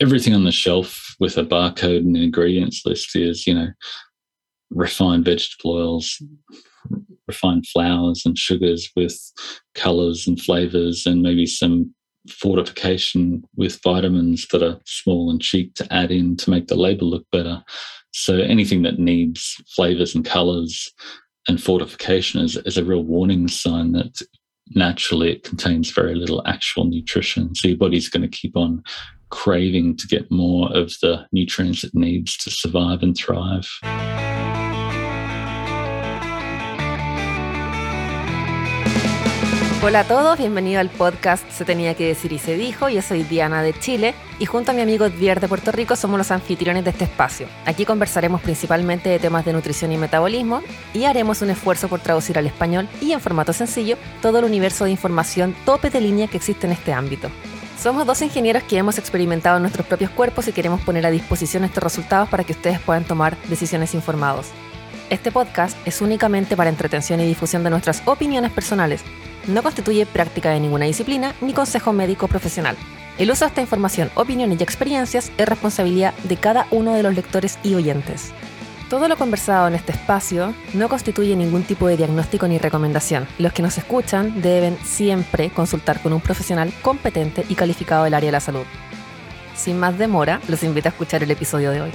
everything on the shelf with a barcode and ingredients list is, you know, refined vegetable oils, refined flours and sugars with colors and flavors, and maybe some fortification with vitamins that are small and cheap to add in to make the label look better. So anything that needs flavors and colors and fortification is, is a real warning sign that naturally it contains very little actual nutrition. So your body's going to keep on craving to get more of the nutrients it needs to survive and thrive. Hola a todos, bienvenido al podcast Se tenía que decir y se dijo. Yo soy Diana de Chile y junto a mi amigo Edvier de Puerto Rico somos los anfitriones de este espacio. Aquí conversaremos principalmente de temas de nutrición y metabolismo y haremos un esfuerzo por traducir al español y en formato sencillo todo el universo de información tope de línea que existe en este ámbito. Somos dos ingenieros que hemos experimentado en nuestros propios cuerpos y queremos poner a disposición estos resultados para que ustedes puedan tomar decisiones informados. Este podcast es únicamente para entretención y difusión de nuestras opiniones personales no constituye práctica de ninguna disciplina ni consejo médico profesional. El uso de esta información, opiniones y experiencias es responsabilidad de cada uno de los lectores y oyentes. Todo lo conversado en este espacio no constituye ningún tipo de diagnóstico ni recomendación. Los que nos escuchan deben siempre consultar con un profesional competente y calificado del área de la salud. Sin más demora, los invito a escuchar el episodio de hoy.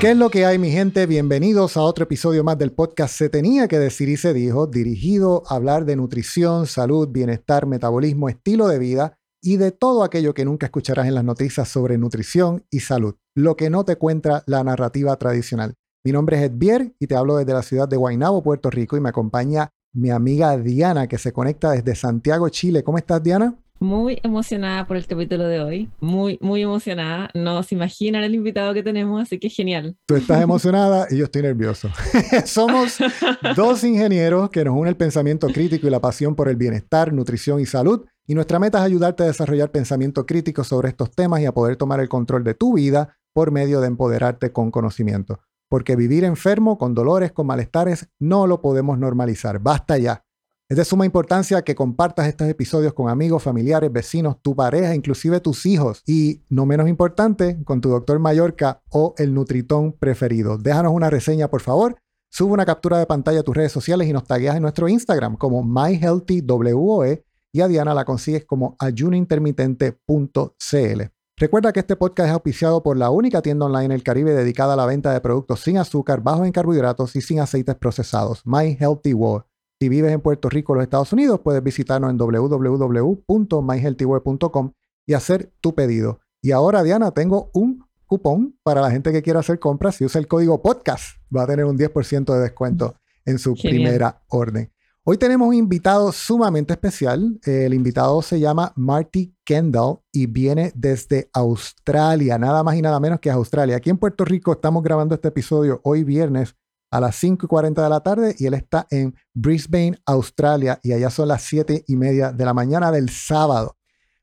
¿Qué es lo que hay, mi gente? Bienvenidos a otro episodio más del podcast Se tenía que decir y se dijo, dirigido a hablar de nutrición, salud, bienestar, metabolismo, estilo de vida y de todo aquello que nunca escucharás en las noticias sobre nutrición y salud, lo que no te cuenta la narrativa tradicional. Mi nombre es Edvier y te hablo desde la ciudad de Guaynabo, Puerto Rico, y me acompaña mi amiga Diana, que se conecta desde Santiago, Chile. ¿Cómo estás, Diana? Muy emocionada por el capítulo de hoy, muy, muy emocionada. No se imaginan el invitado que tenemos, así que genial. Tú estás emocionada y yo estoy nervioso. Somos dos ingenieros que nos unen el pensamiento crítico y la pasión por el bienestar, nutrición y salud. Y nuestra meta es ayudarte a desarrollar pensamiento crítico sobre estos temas y a poder tomar el control de tu vida por medio de empoderarte con conocimiento. Porque vivir enfermo, con dolores, con malestares, no lo podemos normalizar. Basta ya. Es de suma importancia que compartas estos episodios con amigos, familiares, vecinos, tu pareja, inclusive tus hijos. Y no menos importante, con tu doctor Mallorca o el Nutritón preferido. Déjanos una reseña, por favor. Sube una captura de pantalla a tus redes sociales y nos tagueas en nuestro Instagram como MyHealthyWOE y a Diana la consigues como ayunointermitente.cl. Recuerda que este podcast es auspiciado por la única tienda online en el Caribe dedicada a la venta de productos sin azúcar, bajos en carbohidratos y sin aceites procesados. MyHealthyWOE. Si vives en Puerto Rico o los Estados Unidos, puedes visitarnos en www.myhealthyway.com y hacer tu pedido. Y ahora, Diana, tengo un cupón para la gente que quiera hacer compras. Si usa el código podcast, va a tener un 10% de descuento en su primera orden. Hoy tenemos un invitado sumamente especial. El invitado se llama Marty Kendall y viene desde Australia, nada más y nada menos que Australia. Aquí en Puerto Rico estamos grabando este episodio hoy viernes a las 5 y 40 de la tarde y él está en Brisbane, Australia, y allá son las 7 y media de la mañana del sábado.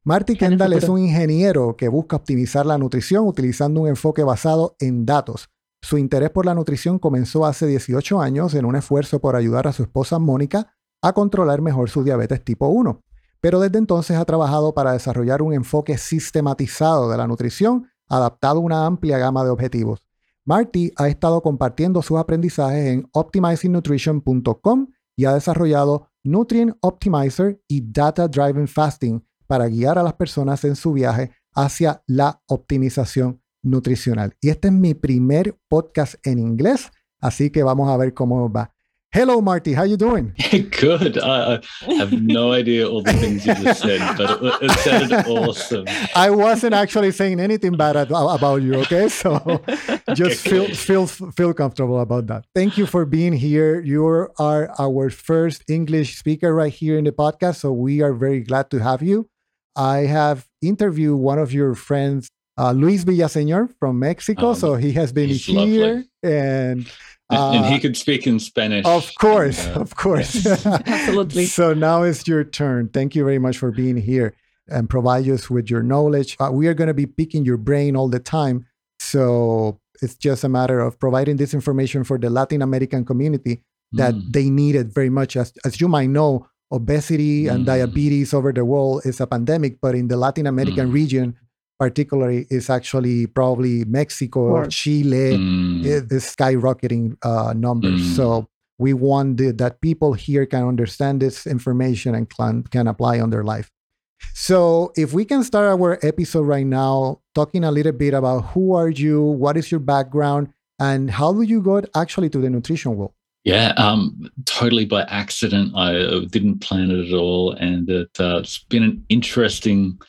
Marty Kendall es un ingeniero que busca optimizar la nutrición utilizando un enfoque basado en datos. Su interés por la nutrición comenzó hace 18 años en un esfuerzo por ayudar a su esposa Mónica a controlar mejor su diabetes tipo 1. Pero desde entonces ha trabajado para desarrollar un enfoque sistematizado de la nutrición adaptado a una amplia gama de objetivos. Marty ha estado compartiendo sus aprendizajes en optimizingnutrition.com y ha desarrollado Nutrient Optimizer y Data Driven Fasting para guiar a las personas en su viaje hacia la optimización nutricional. Y este es mi primer podcast en inglés, así que vamos a ver cómo va. Hello, Marty. How you doing? Good. I, I, have no idea all the things you just said, but it, it sounded awesome. I wasn't actually saying anything bad about you. Okay, so just feel feel feel comfortable about that. Thank you for being here. You are our first English speaker right here in the podcast, so we are very glad to have you. I have interviewed one of your friends, uh, Luis Villaseñor from Mexico, um, so he has been here lovely. and and he uh, could speak in Spanish. Of course, and, uh, of course. Absolutely. so now it's your turn. Thank you very much for being here and provide us with your knowledge. Uh, we are going to be picking your brain all the time. So it's just a matter of providing this information for the Latin American community that mm. they need it very much. As, as you might know, obesity and Mm. diabetes over the world is a pandemic, but in the Latin American Mm. region, particularly, is actually probably Mexico or Worse. Chile Mm. it is skyrocketing uh, numbers. Mm. So we want the, that people here can understand this information and can, can apply on their life. So if we can start our episode right now, talking a little bit about who are you, what is your background, and how do you got actually to the nutrition world? Yeah, um, totally by accident. I uh, didn't plan it at all, and it, uh, it's been an interesting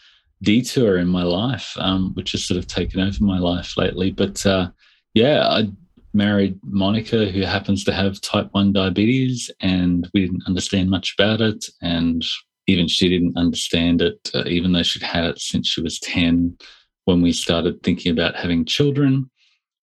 detour in my life, um, which has sort of taken over my life lately. But uh, yeah, I married Monica, who happens to have type one diabetes, and we didn't understand much about it, and even she didn't understand it, uh, even though she'd had it since she was ten. When we started thinking about having children,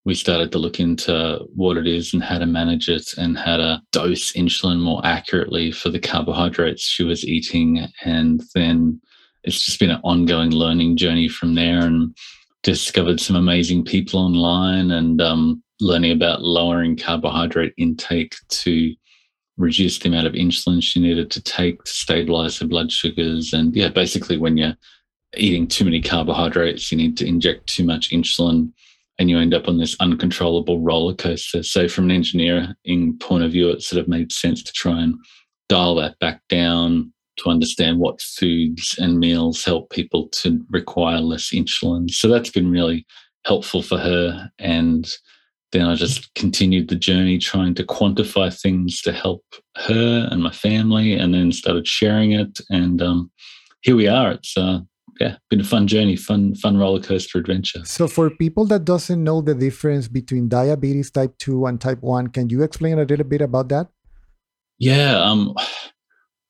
we started to look into what it is and how to manage it and how to dose insulin more accurately for the carbohydrates she was eating. And then it's just been an ongoing learning journey from there and discovered some amazing people online and um, learning about lowering carbohydrate intake to reduce the amount of insulin she needed to take to stabilize her blood sugars. And yeah, basically, when you're eating too many carbohydrates, you need to inject too much insulin and you end up on this uncontrollable roller coaster. So, from an engineering point of view, it sort of made sense to try and dial that back down to understand what foods and meals help people to require less insulin. So, that's been really helpful for her. And then I just continued the journey trying to quantify things to help her and my family, and then started sharing it. And um, here we are. It's uh, yeah, been a fun journey, fun fun roller coaster adventure. So for people that doesn't know the difference between diabetes type 2 and type 1, can you explain a little bit about that? Yeah, um,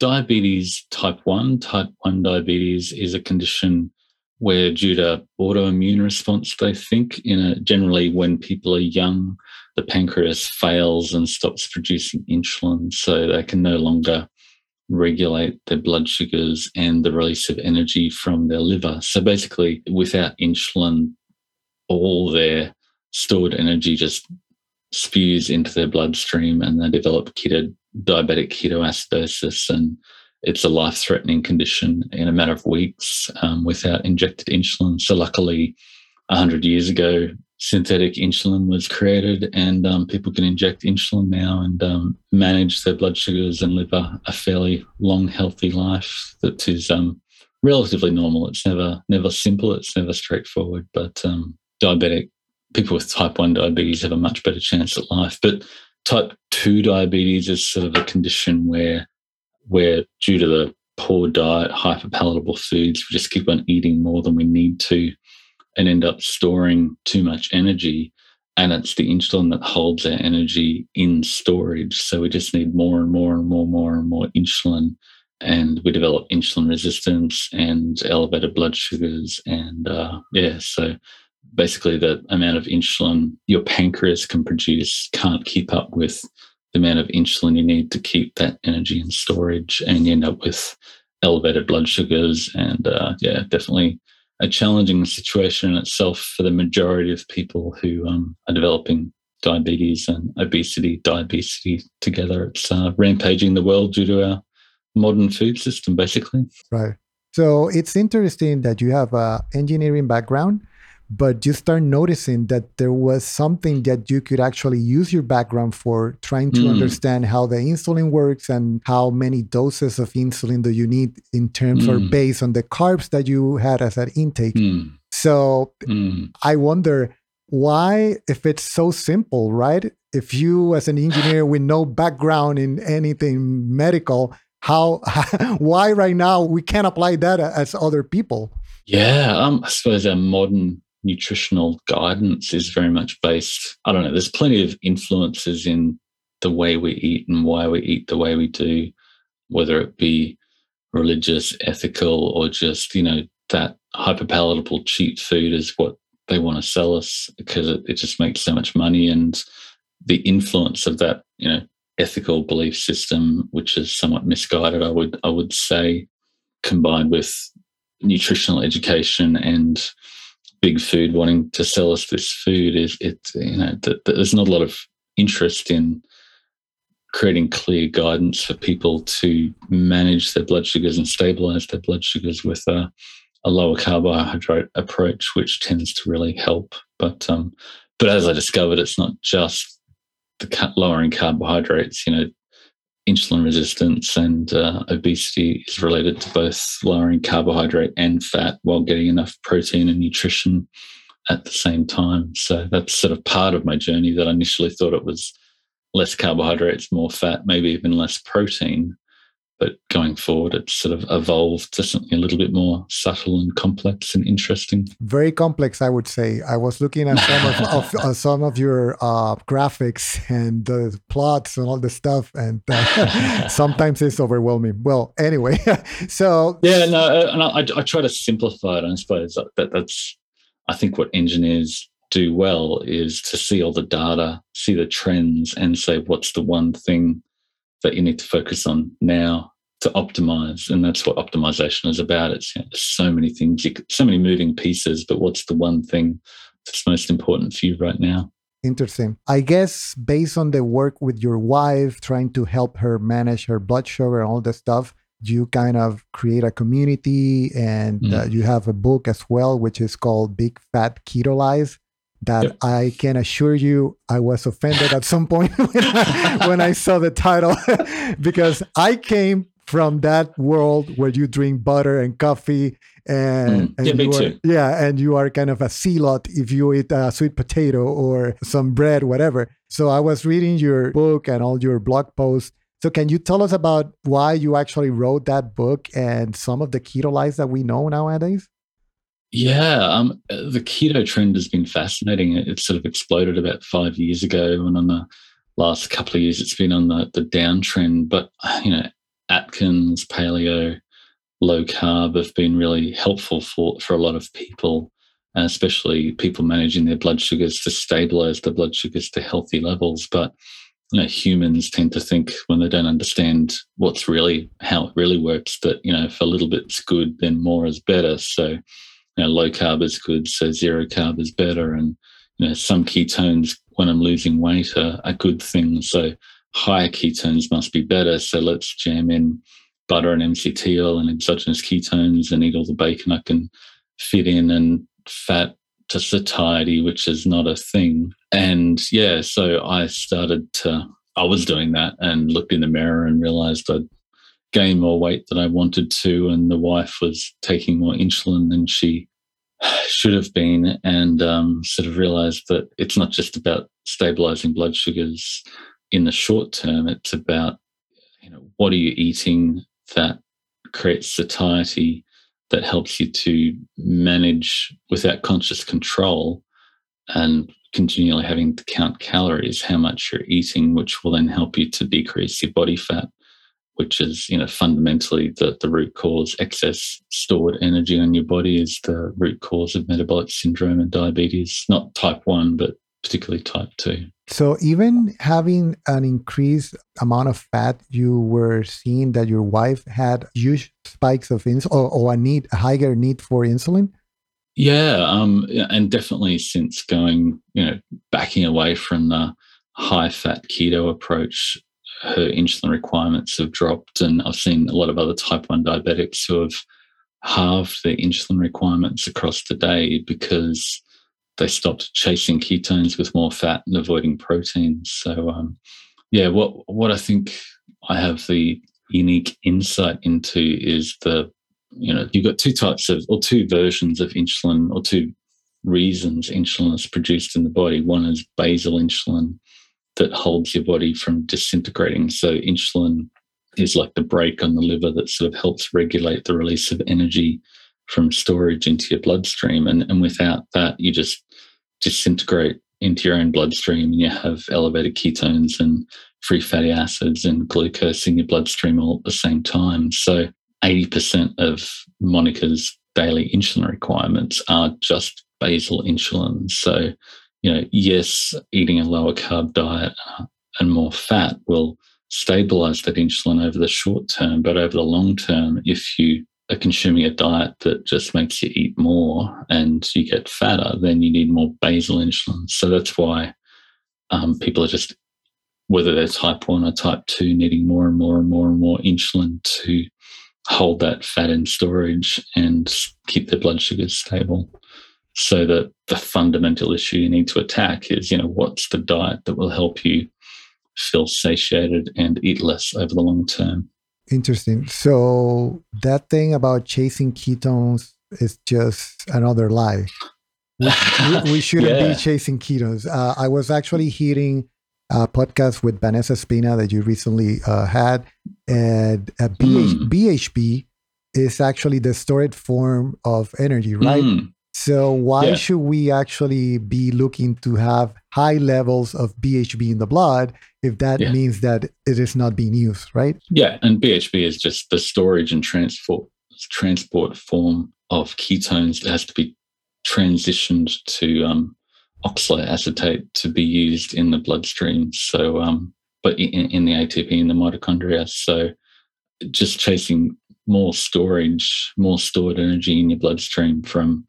diabetes type one, type one diabetes is a condition where due to autoimmune response, they think in a generally when people are young, the pancreas fails and stops producing insulin, so they can no longer regulate their blood sugars and the release of energy from their liver. So basically, without insulin, all their stored energy just spews into their bloodstream and they develop keto, diabetic ketoacidosis. And it's a life threatening condition in a matter of weeks um, without injected insulin. So, luckily, 100 years ago, synthetic insulin was created and um, people can inject insulin now and um, manage their blood sugars and live a, a fairly long, healthy life that is um, relatively normal. It's never never simple. It's never straightforward. But um, diabetic people with type one diabetes have a much better chance at life. But type two diabetes is sort of a condition where where due to the poor diet, hyperpalatable foods, we just keep on eating more than we need to and end up storing too much energy. And it's the insulin that holds our energy in storage. So we just need more and more and more and more and more insulin. And we develop insulin resistance and elevated blood sugars. And uh, yeah, so basically the amount of insulin your pancreas can produce can't keep up with the amount of insulin you need to keep that energy in storage. And you end up with elevated blood sugars. And uh, yeah, definitely a challenging situation in itself for the majority of people who um, are developing diabetes and obesity, diabetes together. It's uh, rampaging the world due to our modern food system, basically. Right. So it's interesting that you have a engineering background, but you start noticing that there was something that you could actually use your background for trying to Mm. understand how the insulin works and how many doses of insulin do you need in terms or Mm. based on the carbs that you had as an intake. Mm, So mm. I wonder why, if it's so simple, right? If you, as an engineer with no background in anything medical, how, why right now we can't apply that as other people? Yeah, um, I suppose a modern nutritional guidance is very much based. I don't know. There's plenty of influences in the way we eat and why we eat the way we do, whether it be religious, ethical, or just you know that hyperpalatable cheap food is what they want to sell us because it, it just makes so much money and the influence of that you know ethical belief system which is somewhat misguided i would i would say combined with nutritional education and big food wanting to sell us this food is it you know th- th- there's not a lot of interest in creating clear guidance for people to manage their blood sugars and stabilize their blood sugars with a, a lower carbohydrate approach, which tends to really help. But um, but as I discovered, it's not just the lowering carbohydrates. You know, insulin resistance and uh, obesity is related to both lowering carbohydrate and fat while getting enough protein and nutrition at the same time. So that's sort of part of my journey that I initially thought it was less carbohydrates, more fat, maybe even less protein. But going forward, it's sort of evolved to something a little bit more subtle and complex and interesting. Very complex, I would say. I was looking at some of, of uh, some of your uh, graphics and the plots and all the stuff, and uh, sometimes it's overwhelming. Well, anyway, so yeah, no, uh, and I, I, try to simplify it. I suppose that that's I think what engineers do well is to see all the data, see the trends, and say what's the one thing that you need to focus on now to optimize. And that's what optimization is about. It's you know, so many things, so many moving pieces, but what's the one thing that's most important for you right now? Interesting. I guess based on the work with your wife, trying to help her manage her blood sugar and all the stuff, you kind of create a community and mm. uh, you have a book as well, which is called Big Fat Keto Lies that yep. I can assure you I was offended at some point when, I, when I saw the title because I came from that world where you drink butter and coffee and, mm. and yeah, you are, too. yeah, and you are kind of a zealot if you eat a sweet potato or some bread, whatever. So I was reading your book and all your blog posts. So can you tell us about why you actually wrote that book and some of the keto lies that we know nowadays? Yeah, um, the keto trend has been fascinating. It, sort of exploded about five years ago, and on the last couple of years, it's been on the the downtrend. But you know, Atkins, paleo, low carb have been really helpful for for a lot of people, especially people managing their blood sugars to stabilize the blood sugars to healthy levels. But you know, humans tend to think when they don't understand what's really how it really works that you know if a little bit's good, then more is better. So you know, low carb is good, so zero carb is better. And you know, some ketones when I'm losing weight are a good thing. So higher ketones must be better. So let's jam in butter and MCT oil and exogenous ketones and eat all the bacon I can fit in and fat to satiety, which is not a thing. And yeah, so I started to, I was doing that and looked in the mirror and realized I'd gain more weight than I wanted to, and the wife was taking more insulin than she should have been, and um, sort of realized that it's not just about stabilizing blood sugars in the short term. It's about you know what are you eating that creates satiety that helps you to manage without conscious control and continually having to count calories, how much you're eating, which will then help you to decrease your body fat which is you know fundamentally the, the root cause excess stored energy on your body is the root cause of metabolic syndrome and diabetes not type 1 but particularly type 2 so even having an increased amount of fat you were seeing that your wife had huge spikes of insulin or, or a need a higher need for insulin yeah um and definitely since going you know backing away from the high fat keto approach her insulin requirements have dropped. And I've seen a lot of other type 1 diabetics who have halved their insulin requirements across the day because they stopped chasing ketones with more fat and avoiding proteins. So, um, yeah, what what I think I have the unique insight into is the you know you've got two types of or two versions of insulin or two reasons insulin is produced in the body. One is basal insulin, that holds your body from disintegrating. So insulin is like the brake on the liver that sort of helps regulate the release of energy from storage into your bloodstream. And, and without that, you just disintegrate into your own bloodstream and you have elevated ketones and free fatty acids and glucose in your bloodstream all at the same time. So 80% of Monica's daily insulin requirements are just basal insulin. So you know, yes, eating a lower carb diet uh, and more fat will stabilize that insulin over the short term. But over the long term, if you are consuming a diet that just makes you eat more and you get fatter, then you need more basal insulin. So that's why um, people are just whether they're type 1 or type 2, needing more and more and more and more insulin to hold that fat in storage and keep their blood sugars stable. So that the fundamental issue you need to attack is, you know, what's the diet that will help you feel satiated and eat less over the long term. Interesting. So that thing about chasing ketones is just another lie. We, we, we shouldn't yeah. be chasing ketones. Uh, I was actually hearing a podcast with Vanessa Spina that you recently uh, had, and uh, BH, mm. BHB is actually the stored form of energy, right? Mm. So why yeah. should we actually be looking to have high levels of BHB in the blood if that yeah. means that it is not being used, right? Yeah, and BHB is just the storage and transport transport form of ketones that has to be transitioned to um, oxaloacetate to be used in the bloodstream. So, um, but in, in the ATP in the mitochondria. So, just chasing more storage, more stored energy in your bloodstream from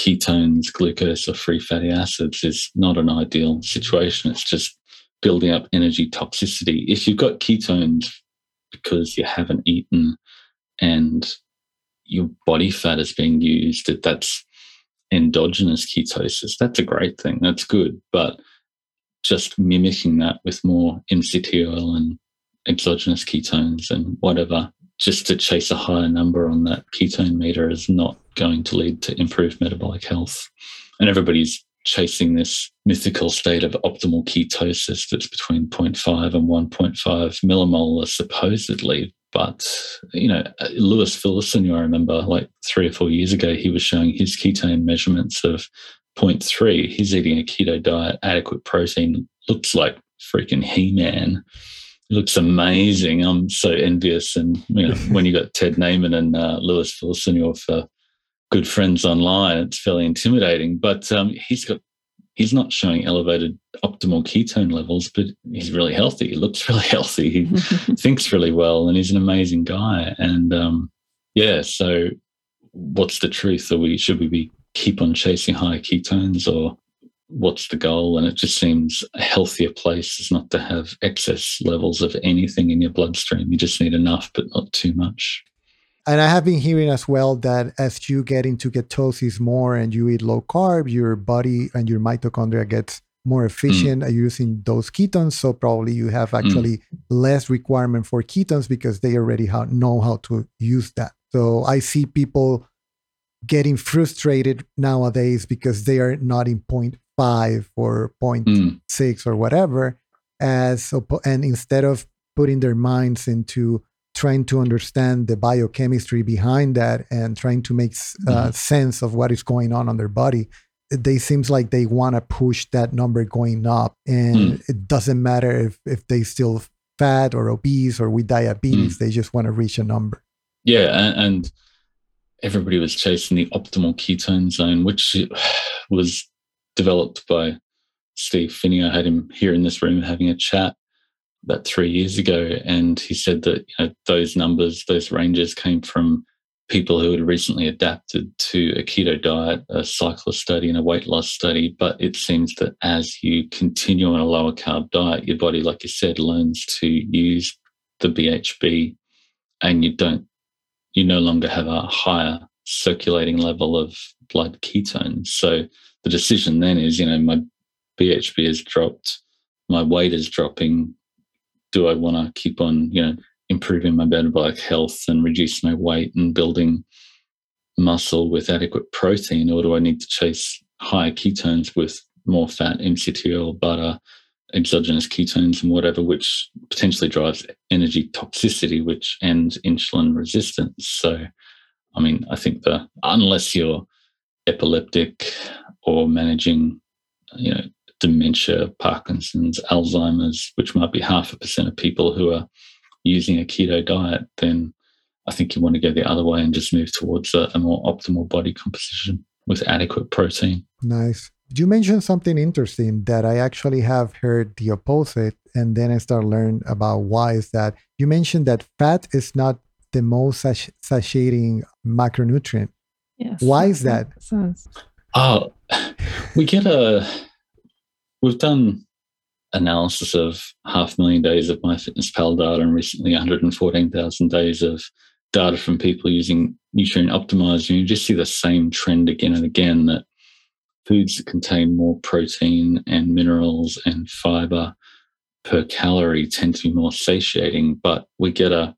ketones, glucose, or free fatty acids is not an ideal situation. It's just building up energy toxicity. If you've got ketones because you haven't eaten and your body fat is being used, that that's endogenous ketosis. That's a great thing. That's good. But just mimicking that with more MCT oil and exogenous ketones and whatever just to chase a higher number on that ketone meter is not going to lead to improved metabolic health. And everybody's chasing this mythical state of optimal ketosis that's between 0.5 and 1.5 millimolar supposedly. But, you know, Luis Villaseñor, I remember like three or four years ago, he was showing his ketone measurements of 0.3. He's eating a keto diet, adequate protein, looks like freaking He Man looks amazing. I'm so envious. And you know, when you got Ted Naiman and uh, Luis Villaseñor for good friends online, it's fairly intimidating. But um, he's got he's not showing elevated optimal ketone levels, but he's really healthy. He looks really healthy. He thinks really well, and he's an amazing guy. And um, yeah, so what's the truth? Are we should we be keep on chasing higher ketones or what's the goal? And it just seems a healthier place is not to have excess levels of anything in your bloodstream. You just need enough, but not too much. And I have been hearing as well that as you get into ketosis more and you eat low carb, your body and your mitochondria gets more efficient mm. at using those ketones. So probably you have mm. actually mm. less requirement for ketones because they already know how to use that. So I see people getting frustrated nowadays because they are not in point five or mm. 0.6 or whatever as and instead of putting their minds into trying to understand the biochemistry behind that and trying to make uh, mm. sense of what is going on on their body they seems like they want to push that number going up and mm. it doesn't matter if if they still fat or obese or with diabetes mm. they just want to reach a number yeah and, and everybody was chasing the optimal ketone zone which was developed by Steve Phinney. I had him here in this room having a chat about three years ago, and he said that you know, those numbers, those ranges came from people who had recently adapted to a keto diet, a cyclist study, and a weight loss study. But it seems that as you continue on a lower carb diet, your body, like you said, learns to use the BHB, and you don't, you no longer have a higher circulating level of blood ketones. So the decision then is, you know, my BHB has dropped, my weight is dropping. Do I want to keep on, you know, improving my metabolic health and reduce my weight and building muscle with adequate protein, or do I need to chase higher ketones with more fat, MCT oil, butter, exogenous ketones, and whatever, which potentially drives energy toxicity, which ends insulin resistance. So, I mean, I think the unless you're epileptic or managing, you know, dementia, Parkinson's, Alzheimer's, which might be half a percent of people who are using a keto diet, then I think you want to go the other way and just move towards a, a more optimal body composition with adequate protein. Nice. You mentioned something interesting that I actually have heard the opposite, and then I start learn about why is that. You mentioned that fat is not the most satiating macronutrient. Yes. Why is that? Oh, we get a. We've done analysis of half a million days of MyFitnessPal data and recently 114,000 days of data from people using nutrient optimizer, And you just see the same trend again and again that foods that contain more protein and minerals and fiber per calorie tend to be more satiating, but we get a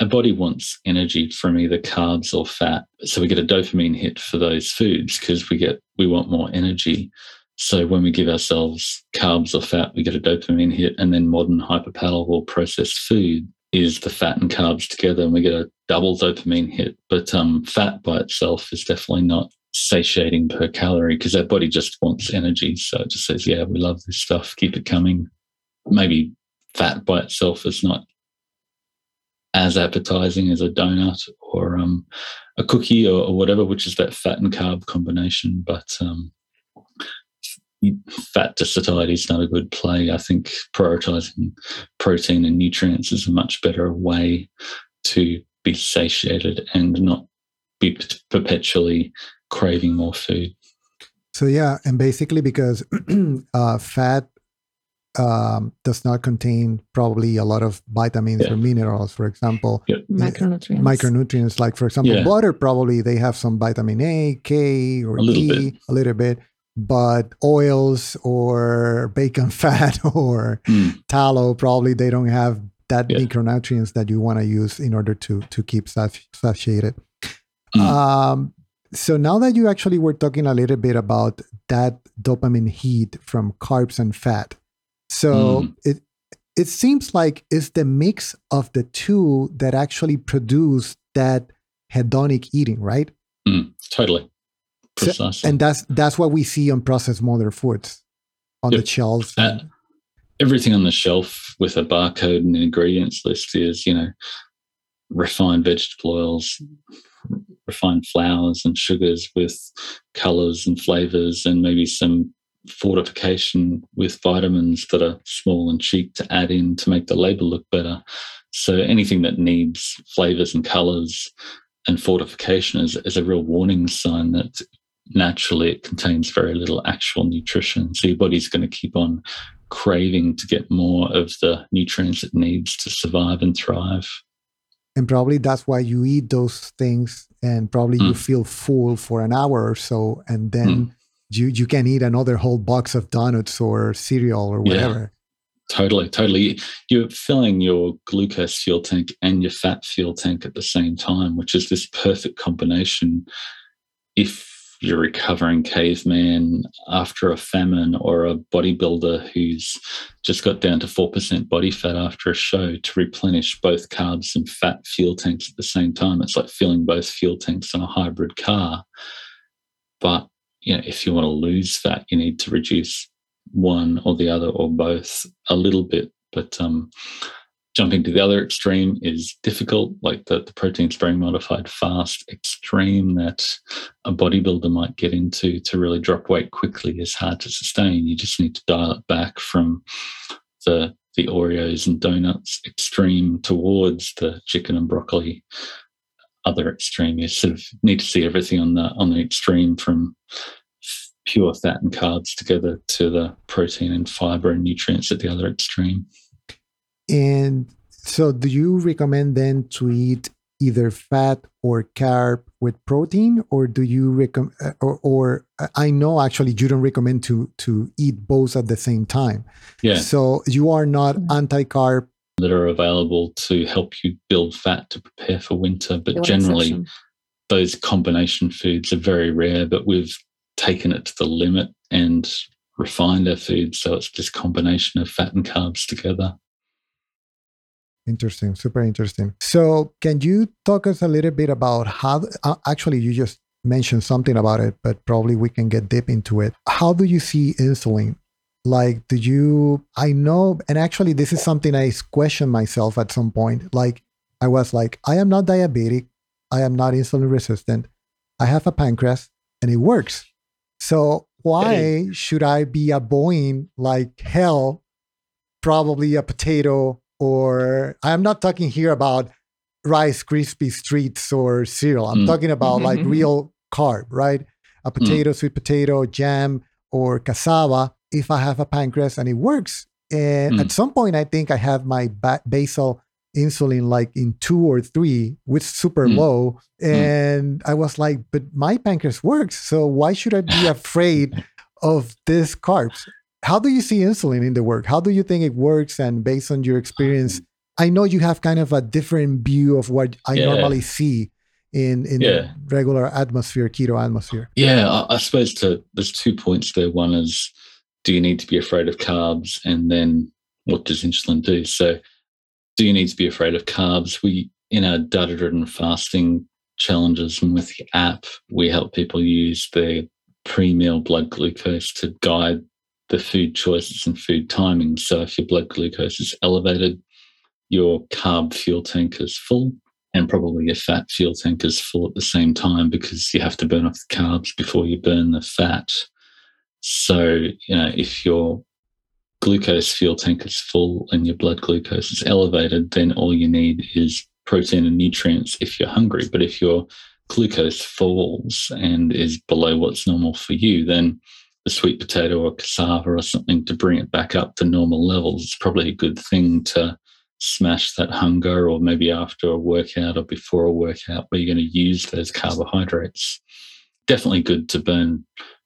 our body wants energy from either carbs or fat. So we get a dopamine hit for those foods because we get we want more energy. So when we give ourselves carbs or fat, we get a dopamine hit, and then modern hyperpalatable processed food is the fat and carbs together, and we get a double dopamine hit. But um, fat by itself is definitely not satiating per calorie because our body just wants energy. So it just says, "Yeah, we love this stuff. Keep it coming." Maybe fat by itself is not as appetizing as a donut or um, a cookie or, or, whatever, which is that fat and carb combination. But um, fat to satiety is not a good play. I think prioritizing protein and nutrients is a much better way to be satiated and not be perpetually craving more food. So yeah, and basically because uh, fat um, does not contain probably a lot of vitamins yeah. or minerals, for example. Yep. Micronutrients. Micronutrients, like for example, yeah. butter probably they have some vitamin A, K, or a E, bit. a little bit but oils or bacon fat or mm. tallow probably they don't have that yeah. micronutrients that you want to use in order to to keep satiated. Mm. Um, so now that you actually were talking a little bit about that dopamine heat from carbs and fat, so mm. it it seems like it's the mix of the two that actually produce that hedonic eating, right? Mm, totally. Precisely. and that's that's what we see on processed modern foods on yep. the shelves. Uh, everything on the shelf with a barcode and ingredients list is, you know, refined vegetable oils, refined flours and sugars with colors and flavors, and maybe some fortification with vitamins that are small and cheap to add in to make the label look better. So anything that needs flavors and colors and fortification is, is a real warning sign that naturally it contains very little actual nutrition. So your body's going to keep on craving to get more of the nutrients it needs to survive and thrive. And probably that's why you eat those things and probably mm. you feel full for an hour or so and then mm. You you can eat another whole box of donuts or cereal or whatever. Yeah. Totally, totally. You're filling your glucose fuel tank and your fat fuel tank at the same time, which is this perfect combination. If you're recovering caveman after a famine or a bodybuilder who's just got down to 4% body fat after a show to replenish both carbs and fat fuel tanks at the same time. It's like filling both fuel tanks on a hybrid car. But you know, if you want to lose fat, you need to reduce one or the other or both a little bit. But um, jumping to the other extreme is difficult, like the, the protein sparing modified fast extreme that a bodybuilder might get into to really drop weight quickly is hard to sustain. You just need to dial it back from the the Oreos and donuts extreme towards the chicken and broccoli other extreme. You sort of need to see everything on the on the extreme from pure fat and carbs together to the protein and fiber and nutrients at the other extreme. And so, do you recommend then to eat either fat or carb with protein, or do you recommend? Uh, or, or, I know actually you don't recommend to to eat both at the same time. Yeah. So you are not mm-hmm. anti-carb that are available to help you build fat to prepare for winter, but generally those combination foods are very rare. But we've taken it to the limit and refined our food so it's this combination of fat and carbs together. Interesting, super interesting. So, can you talk us a little bit about how? Uh, actually, you just mentioned something about it, but probably we can get deep into it. How do you see insulin? Like, do you? I know, and actually, this is something I questioned myself at some point. Like, I was like, I am not diabetic, I am not insulin resistant, I have a pancreas, and it works. So why should I be a avoiding like hell? Probably a potato or I'm not talking here about Rice Krispie treats or cereal. I'm mm. talking about mm-hmm. like mm-hmm. real carb, right? A potato, mm. sweet potato, jam, or cassava. If I have a pancreas and it works, And Mm. at some point, I think I have my ba- basal insulin like in two or three with super Mm. low. And I was like, but my pancreas works. So why should I be afraid of this carbs? How do you see insulin in the work? How do you think it works? And based on your experience, I know you have kind of a different view of what I Yeah. normally see in in Yeah. the regular atmosphere, keto atmosphere. Yeah, I, I suppose to there's two points there. One is, do you need to be afraid of carbs, and then what does insulin do? So, do you need to be afraid of carbs? We in our data-driven fasting challenges and with the app, we help people use their pre-meal blood glucose to guide the food choices and food timing. So, if your blood glucose is elevated, your carb fuel tank is full and probably your fat fuel tank is full at the same time because you have to burn off the carbs before you burn the fat. So, you know, if your glucose fuel tank is full and your blood glucose is elevated, then all you need is protein and nutrients if you're hungry. But if your glucose falls and is below what's normal for you, then the sweet potato or cassava or something to bring it back up to normal levels is probably a good thing to smash that hunger or maybe after a workout or before a workout where you're going to use those carbohydrates. Definitely good to burn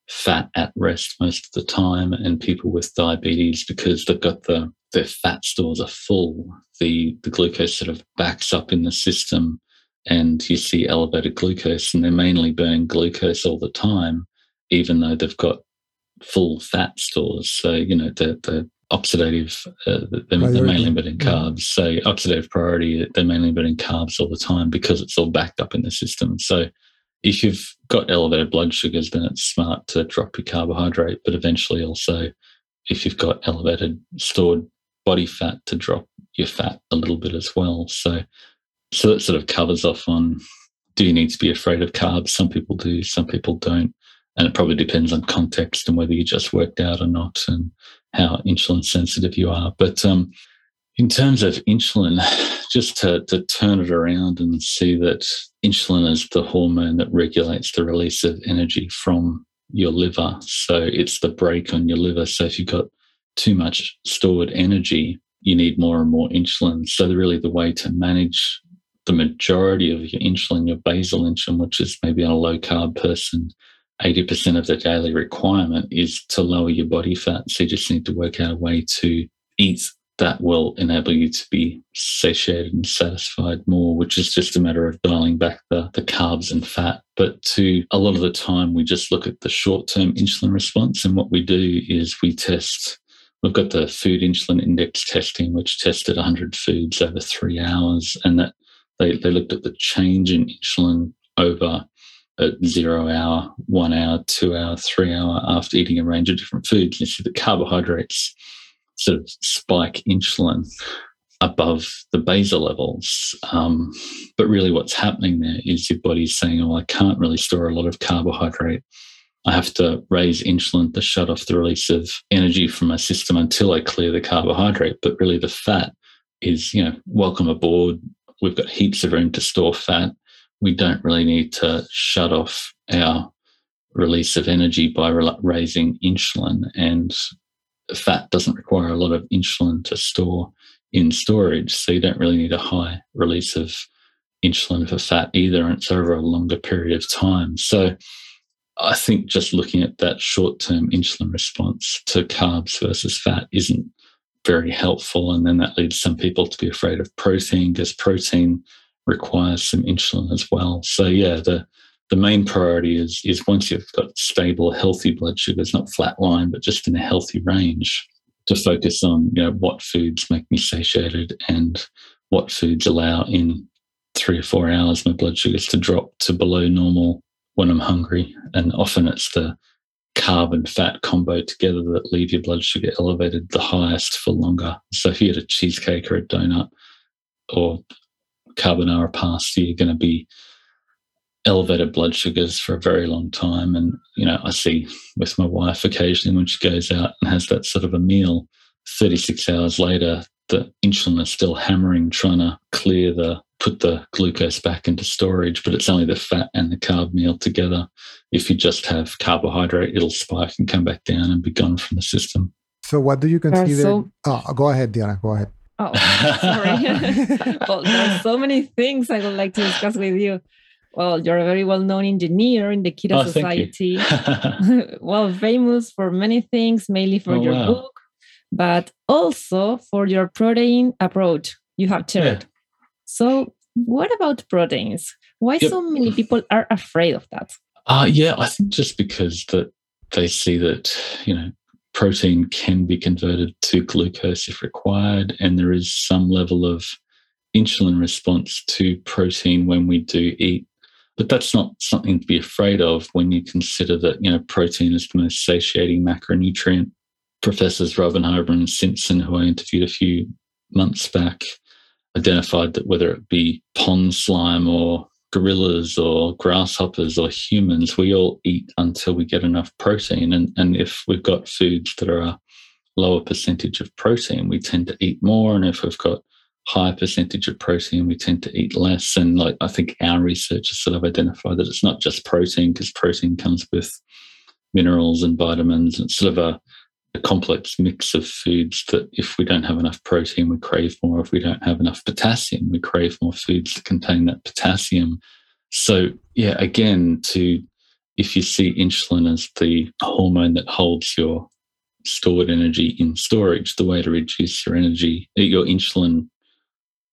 fat at rest most of the time and people with diabetes because they've got the their fat stores are full. The the glucose sort of backs up in the system and you see elevated glucose and they're mainly burning glucose all the time, even though they've got full fat stores. So, you know, the the oxidative, uh, they're, they're mainly burning carbs. So, oxidative priority, they're mainly burning carbs all the time because it's all backed up in the system. So, if you've got elevated blood sugars, then it's smart to drop your carbohydrate, but eventually also, if you've got elevated stored body fat, to drop your fat a little bit as well. So, so that sort of covers off on do you need to be afraid of carbs? Some people do, some people don't. And it probably depends on context and whether you just worked out or not and how insulin sensitive you are. But um, in terms of insulin, just to, to turn it around and see that insulin is the hormone that regulates the release of energy from your liver. So it's the brake on your liver. So if you've got too much stored energy, you need more and more insulin. So really the way to manage the majority of your insulin, your basal insulin, which is maybe on a low carb person, 80% of the daily requirement is to lower your body fat. So you just need to work out a way to eat that will enable you to be satiated and satisfied more, which is just a matter of dialing back the, the carbs and fat. But to a lot of the time, we just look at the short term insulin response. And what we do is we test, we've got the food insulin index testing, which tested 100 foods over three hours. And that they, they looked at the change in insulin over at zero hour, one hour, two hour, three hour after eating a range of different foods. You see the carbohydrates sort of spike insulin above the basal levels. Um, but really, what's happening there is your body's saying, Oh, I can't really store a lot of carbohydrate. I have to raise insulin to shut off the release of energy from my system until I clear the carbohydrate. But really, the fat is, you know, welcome aboard. We've got heaps of room to store fat. We don't really need to shut off our release of energy by raising insulin. And fat doesn't require a lot of insulin to store in storage. So you don't really need a high release of insulin for fat either. And it's over a longer period of time. So I think just looking at that short term insulin response to carbs versus fat isn't very helpful. And then that leads some people to be afraid of protein because protein requires some insulin as well. So yeah, the the main priority is is once you've got stable, healthy blood sugars, not flatline, but just in a healthy range, to focus on you know what foods make me satiated and what foods allow in three or four hours my blood sugars to drop to below normal when I'm hungry. And often it's the carb and fat combo together that leave your blood sugar elevated the highest for longer. So if you had a cheesecake or a donut or carbonara pasta, you're going to be elevated blood sugars for a very long time. And, you know, I see with my wife occasionally when she goes out and has that sort of a meal, 36 hours later, the insulin is still hammering, trying to clear the, put the glucose back into storage, but it's only the fat and the carb meal together. If you just have carbohydrate, it'll spike and come back down and be gone from the system. So, what do you consider? So... oh, go ahead, Diana. Go ahead. Oh, sorry. well, there are so many things I would like to discuss with you. Well, you're a very well-known engineer in the Keto oh, Society. well, famous for many things, mainly for oh, your wow. book, but also for your protein approach you have shared. Yeah. So, what about proteins? Why yep. so many people are afraid of that? Uh, yeah, I think just because that they see that you know protein can be converted to glucose if required, and there is some level of insulin response to protein when we do eat. But that's not something to be afraid of when you consider that you know protein is the most satiating macronutrient. Professors Robin Raubenheimer and Simpson, who I interviewed a few months back, identified that whether it be pond slime or gorillas or grasshoppers or humans, we all eat until we get enough protein. And, and if we've got foods that are a lower percentage of protein, we tend to eat more. And if we've got higher percentage of protein, we tend to eat less. And like I think our research has sort of identified that it's not just protein, because protein comes with minerals and vitamins. It's sort of a a complex mix of foods that if we don't have enough protein, we crave more. If we don't have enough potassium, we crave more foods that contain that potassium. So, yeah, again, to if you see insulin as the hormone that holds your stored energy in storage, the way to reduce your energy, your insulin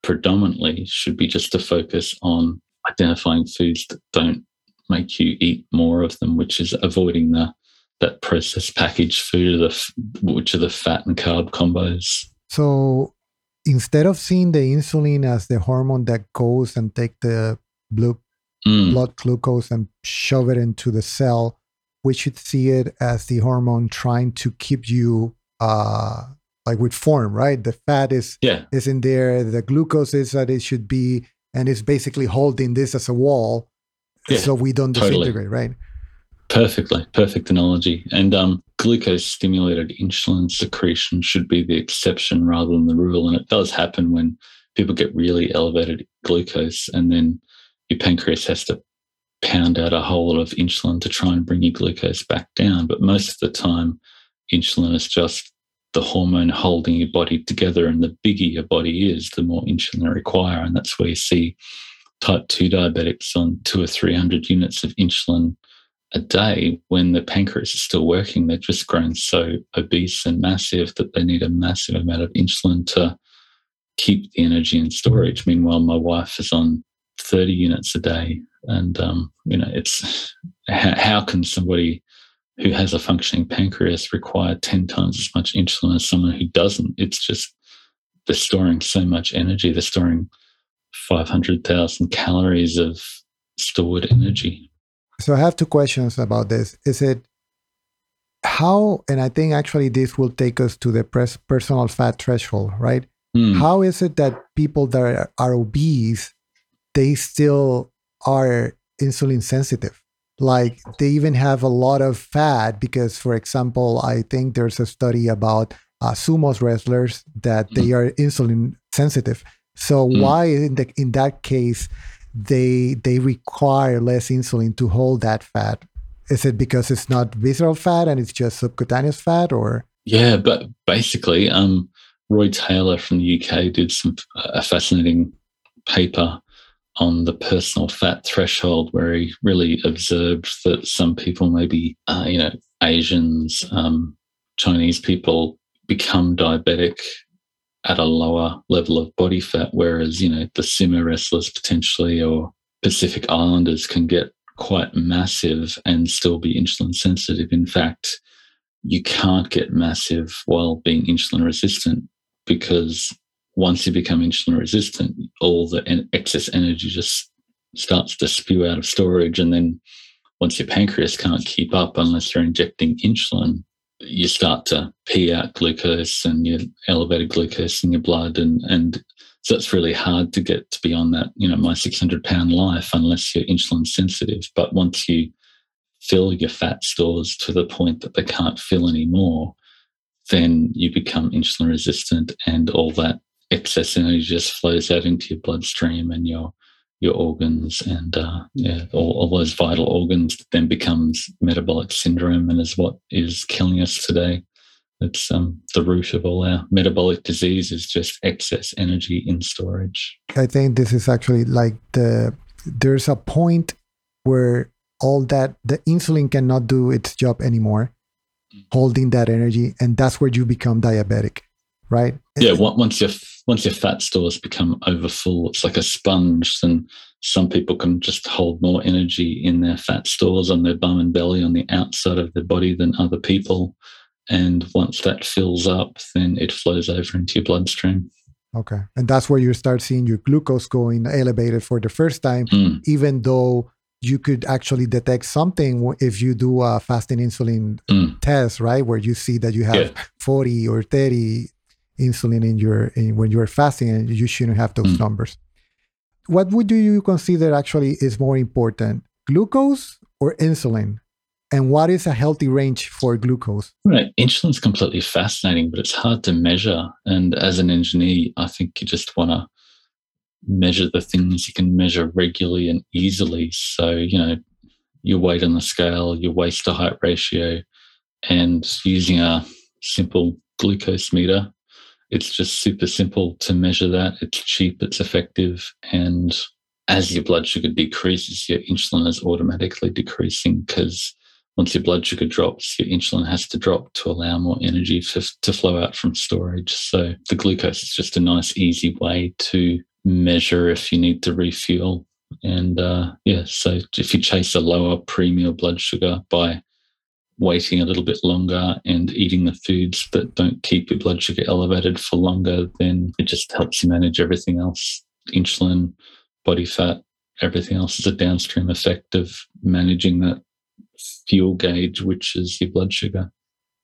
predominantly should be just to focus on identifying foods that don't make you eat more of them, which is avoiding the that processed packaged food, the, which are the fat and carb combos. So instead of seeing the insulin as the hormone that goes and take the blue, mm. blood glucose and shove it into the cell, we should see it as the hormone trying to keep you uh, like with form, right? The fat is yeah. is in there, the glucose is that it should be, and it's basically holding this as a wall, yeah, so we don't disintegrate, right? Perfectly, perfect analogy. And um, glucose stimulated insulin secretion should be the exception rather than the rule. And it does happen when people get really elevated glucose, and then your pancreas has to pound out a whole lot of insulin to try and bring your glucose back down. But most of the time, insulin is just the hormone holding your body together. And the bigger your body is, the more insulin you require. And that's where you see type 2 diabetics on two or 300 units of insulin a day when the pancreas is still working. They've just grown so obese and massive that they need a massive amount of insulin to keep the energy in storage. Meanwhile, my wife is on 30 units a day. And, um, you know, it's how, how can somebody who has a functioning pancreas require 10 times as much insulin as someone who doesn't? It's just they're storing so much energy. They're storing 500,000 calories of stored energy. So I have two questions about this. Is it how, and I think actually this will take us to the pres- personal fat threshold, right? Mm. How is it that people that are, are obese, they still are insulin sensitive? Like they even have a lot of fat because, for example, I think there's a study about uh, sumo wrestlers that mm. they are insulin sensitive. So mm. why in the in that case they they require less insulin to hold that fat. Is it because it's not visceral fat and it's just subcutaneous fat, or? Yeah, but basically, um, Roy Taylor from the UK did some a fascinating paper on the personal fat threshold, where he really observed that some people, maybe uh, you know Asians, um, Chinese people, become diabetic at a lower level of body fat, whereas, you know, the sumo wrestlers potentially or Pacific Islanders can get quite massive and still be insulin sensitive. In fact, you can't get massive while being insulin resistant because once you become insulin resistant, all the excess energy just starts to spew out of storage. And then once your pancreas can't keep up unless you're injecting insulin, you start to pee out glucose and you elevated glucose in your blood and and so it's really hard to get to beyond that you know my 600 pound life unless you're insulin sensitive but once you fill your fat stores to the point that they can't fill anymore then you become insulin resistant and all that excess energy just flows out into your bloodstream and your your organs and uh, yeah, all, all, those vital organs then becomes metabolic syndrome and is what is killing us today it's um, the root of all our metabolic disease is just excess energy in storage. I think this is actually like the there's a point where all that the insulin cannot do its job anymore, mm. holding that energy, and that's where you become diabetic, right? Yeah, once your once your fat stores become overfull, it's like a sponge. Then some people can just hold more energy in their fat stores on their bum and belly on the outside of their body than other people and once that fills up, then it flows over into your bloodstream. Okay. And that's where you start seeing your glucose going elevated for the first time, mm. even though you could actually detect something if you do a fasting insulin mm. test, right? Where you see that you have yeah. 40 or 30 insulin in your in, when you're fasting and you shouldn't have those mm. numbers. What would you consider actually is more important, glucose or insulin? and what is a healthy range for glucose? Right. Insulin's completely fascinating, but it's hard to measure. And as an engineer, I think you just want to measure the things you can measure regularly and easily. So, you know, your weight on the scale, your waist to height ratio, and using a simple glucose meter. It's just super simple to measure that. It's cheap, it's effective, and as your blood sugar decreases, your insulin is automatically decreasing because once your blood sugar drops, your insulin has to drop to allow more energy to, flow out from storage. So the glucose is just a nice, easy way to measure if you need to refuel. And uh, yeah, so if you chase a lower pre-meal blood sugar by waiting a little bit longer and eating the foods that don't keep your blood sugar elevated for longer, then it just helps you manage everything else insulin, body fat, everything else is a downstream effect of managing that fuel gauge, which is your blood sugar.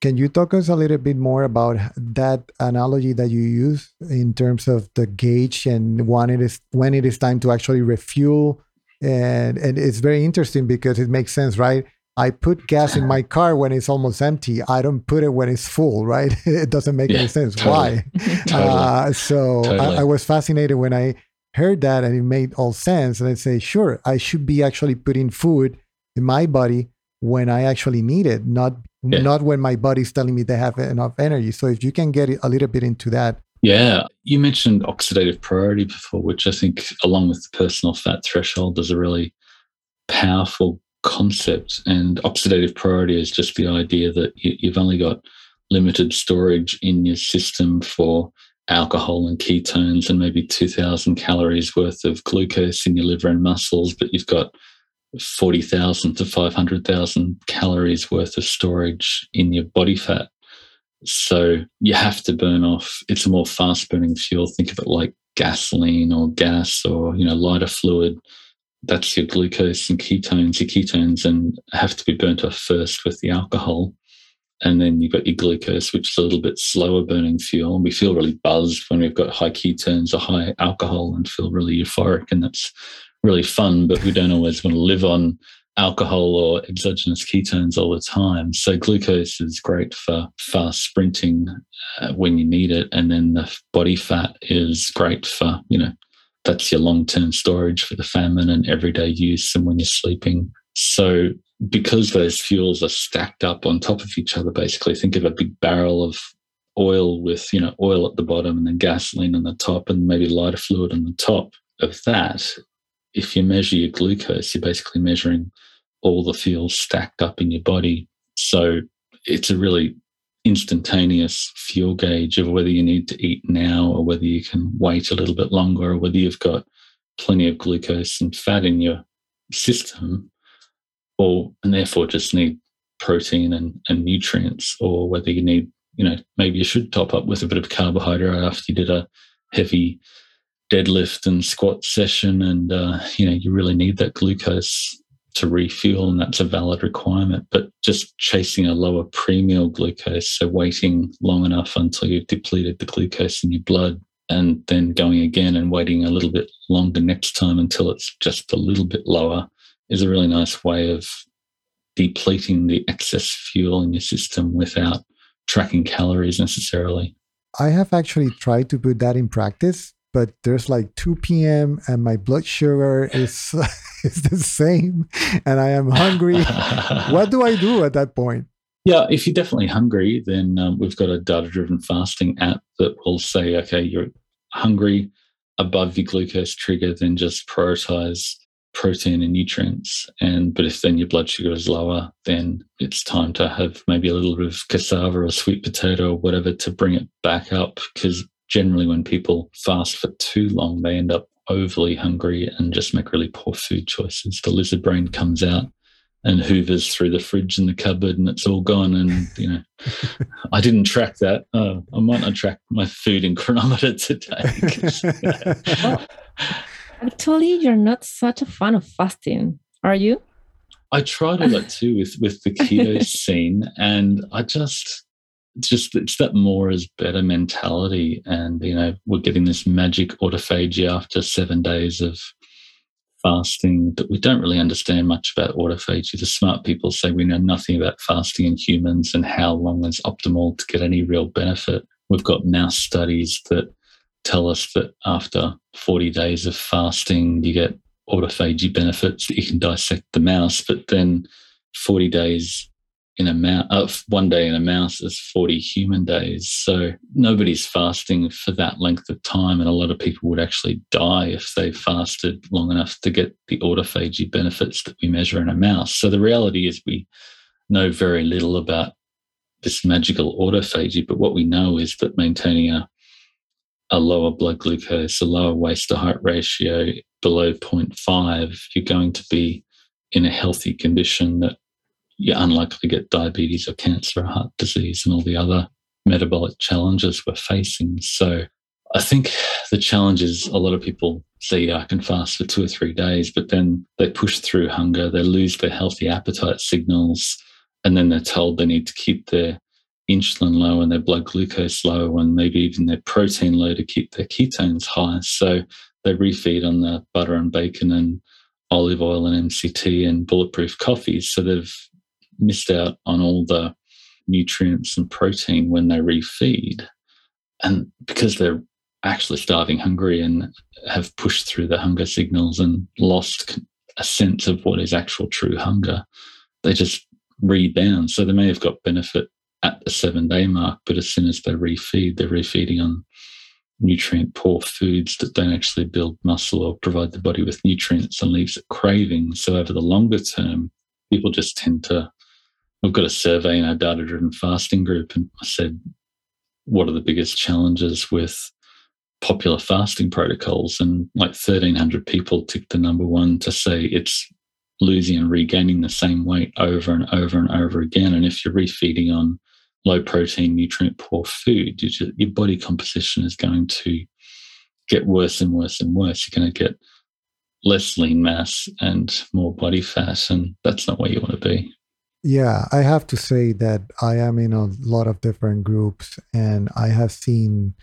Can you talk us a little bit more about that analogy that you use in terms of the gauge and when it is when it is time to actually refuel? And and it's very interesting because it makes sense, right? I put gas in my car when it's almost empty. I don't put it when it's full, right? it doesn't make yeah, any sense. Totally. Why? totally. Uh, so totally. I, I was fascinated when I heard that and it made all sense. And I say, sure, I should be actually putting food in my body when I actually need it, not yeah. not when my body's telling me they have enough energy. So if you can get a little bit into that. Yeah, you mentioned oxidative priority before, which I think, along with the personal fat threshold, is a really powerful concept. And oxidative priority is just the idea that you've only got limited storage in your system for alcohol and ketones and maybe 2000 calories worth of glucose in your liver and muscles, but you've got 40,000 to 500,000 calories worth of storage in your body fat. So you have to burn off. It's a more fast burning fuel. Think of it like gasoline or gas or, you know, lighter fluid. That's your glucose and ketones. Your ketones and have to be burnt off first with the alcohol. And then you've got your glucose, which is a little bit slower burning fuel. And we feel really buzzed when we've got high ketones or high alcohol and feel really euphoric. And that's really fun, but we don't always want to live on alcohol or exogenous ketones all the time. So glucose is great for fast sprinting uh, when you need it, and then the body fat is great for you know that's your long term storage for the famine and everyday use, and when you're sleeping. So because those fuels are stacked up on top of each other, basically think of a big barrel of oil with you know oil at the bottom and then gasoline on the top and maybe lighter fluid on the top of that if you measure your glucose, you're basically measuring all the fuels stacked up in your body. So it's a really instantaneous fuel gauge of whether you need to eat now or whether you can wait a little bit longer or whether you've got plenty of glucose and fat in your system or and therefore just need protein and, and nutrients or whether you need you know maybe you should top up with a bit of carbohydrate after you did a heavy deadlift and squat session, and uh, you know you really need that glucose to refuel, and that's a valid requirement. But just chasing a lower pre-meal glucose, so waiting long enough until you've depleted the glucose in your blood, and then going again and waiting a little bit longer next time until it's just a little bit lower, is a really nice way of depleting the excess fuel in your system without tracking calories necessarily. I have actually tried to put that in practice but there's like 2 p.m. and my blood sugar is is the same and I am hungry. what do I do at that point? Yeah, if you're definitely hungry, then um, we've got a data driven fasting app that will say, okay, you're hungry above your glucose trigger, then just prioritize protein and nutrients. And but if then your blood sugar is lower, then it's time to have maybe a little bit of cassava or sweet potato or whatever to bring it back up. Because generally, when people fast for too long, they end up overly hungry and just make really poor food choices. The lizard brain comes out and hoovers through the fridge and the cupboard and it's all gone. And, you know, I didn't track that. Oh, I might not track my food in Cronometer today. well, actually, you're not such a fan of fasting, are you? I tried all that too with, with the keto scene. And I just, just it's that more is better mentality and you know we're getting this magic autophagy after seven days of fasting that we don't really understand much about autophagy. The smart people say we know nothing about fasting in humans and how long is optimal to get any real benefit. We've got mouse studies that tell us that after 40 days of fasting you get autophagy benefits you can dissect the mouse but then 40 days in a mouse, uh, one day in a mouse is 40 human days. So nobody's fasting for that length of time. And a lot of people would actually die if they fasted long enough to get the autophagy benefits that we measure in a mouse. So the reality is we know very little about this magical autophagy, but what we know is that maintaining a a lower blood glucose, a lower waist to height ratio below 0.5, you're going to be in a healthy condition that you're unlikely to get diabetes or cancer or heart disease and all the other metabolic challenges we're facing. So I think the challenge is a lot of people say, I can fast for two or three days, but then they push through hunger, they lose their healthy appetite signals, and then they're told they need to keep their insulin low and their blood glucose low and maybe even their protein low to keep their ketones high. So they refeed on the butter and bacon and olive oil and MCT and bulletproof coffees. So they've missed out on all the nutrients and protein when they refeed. And because they're actually starving hungry and have pushed through the hunger signals and lost a sense of what is actual true hunger, they just rebound. So they may have got benefit at the seven day mark, but as soon as they refeed, they're refeeding on nutrient poor foods that don't actually build muscle or provide the body with nutrients and leaves it craving. So over the longer term, people just tend to we've got a survey in our data driven fasting group and I said, what are the biggest challenges with popular fasting protocols? And like 1,300 people ticked the number one to say it's losing and regaining the same weight over and over and over again. And if you're refeeding on low protein, nutrient poor food, just, your body composition is going to get worse and worse and worse. You're going to get less lean mass and more body fat. And that's not where you want to be. Yeah, I have to say that I am in a lot of different groups and I have seen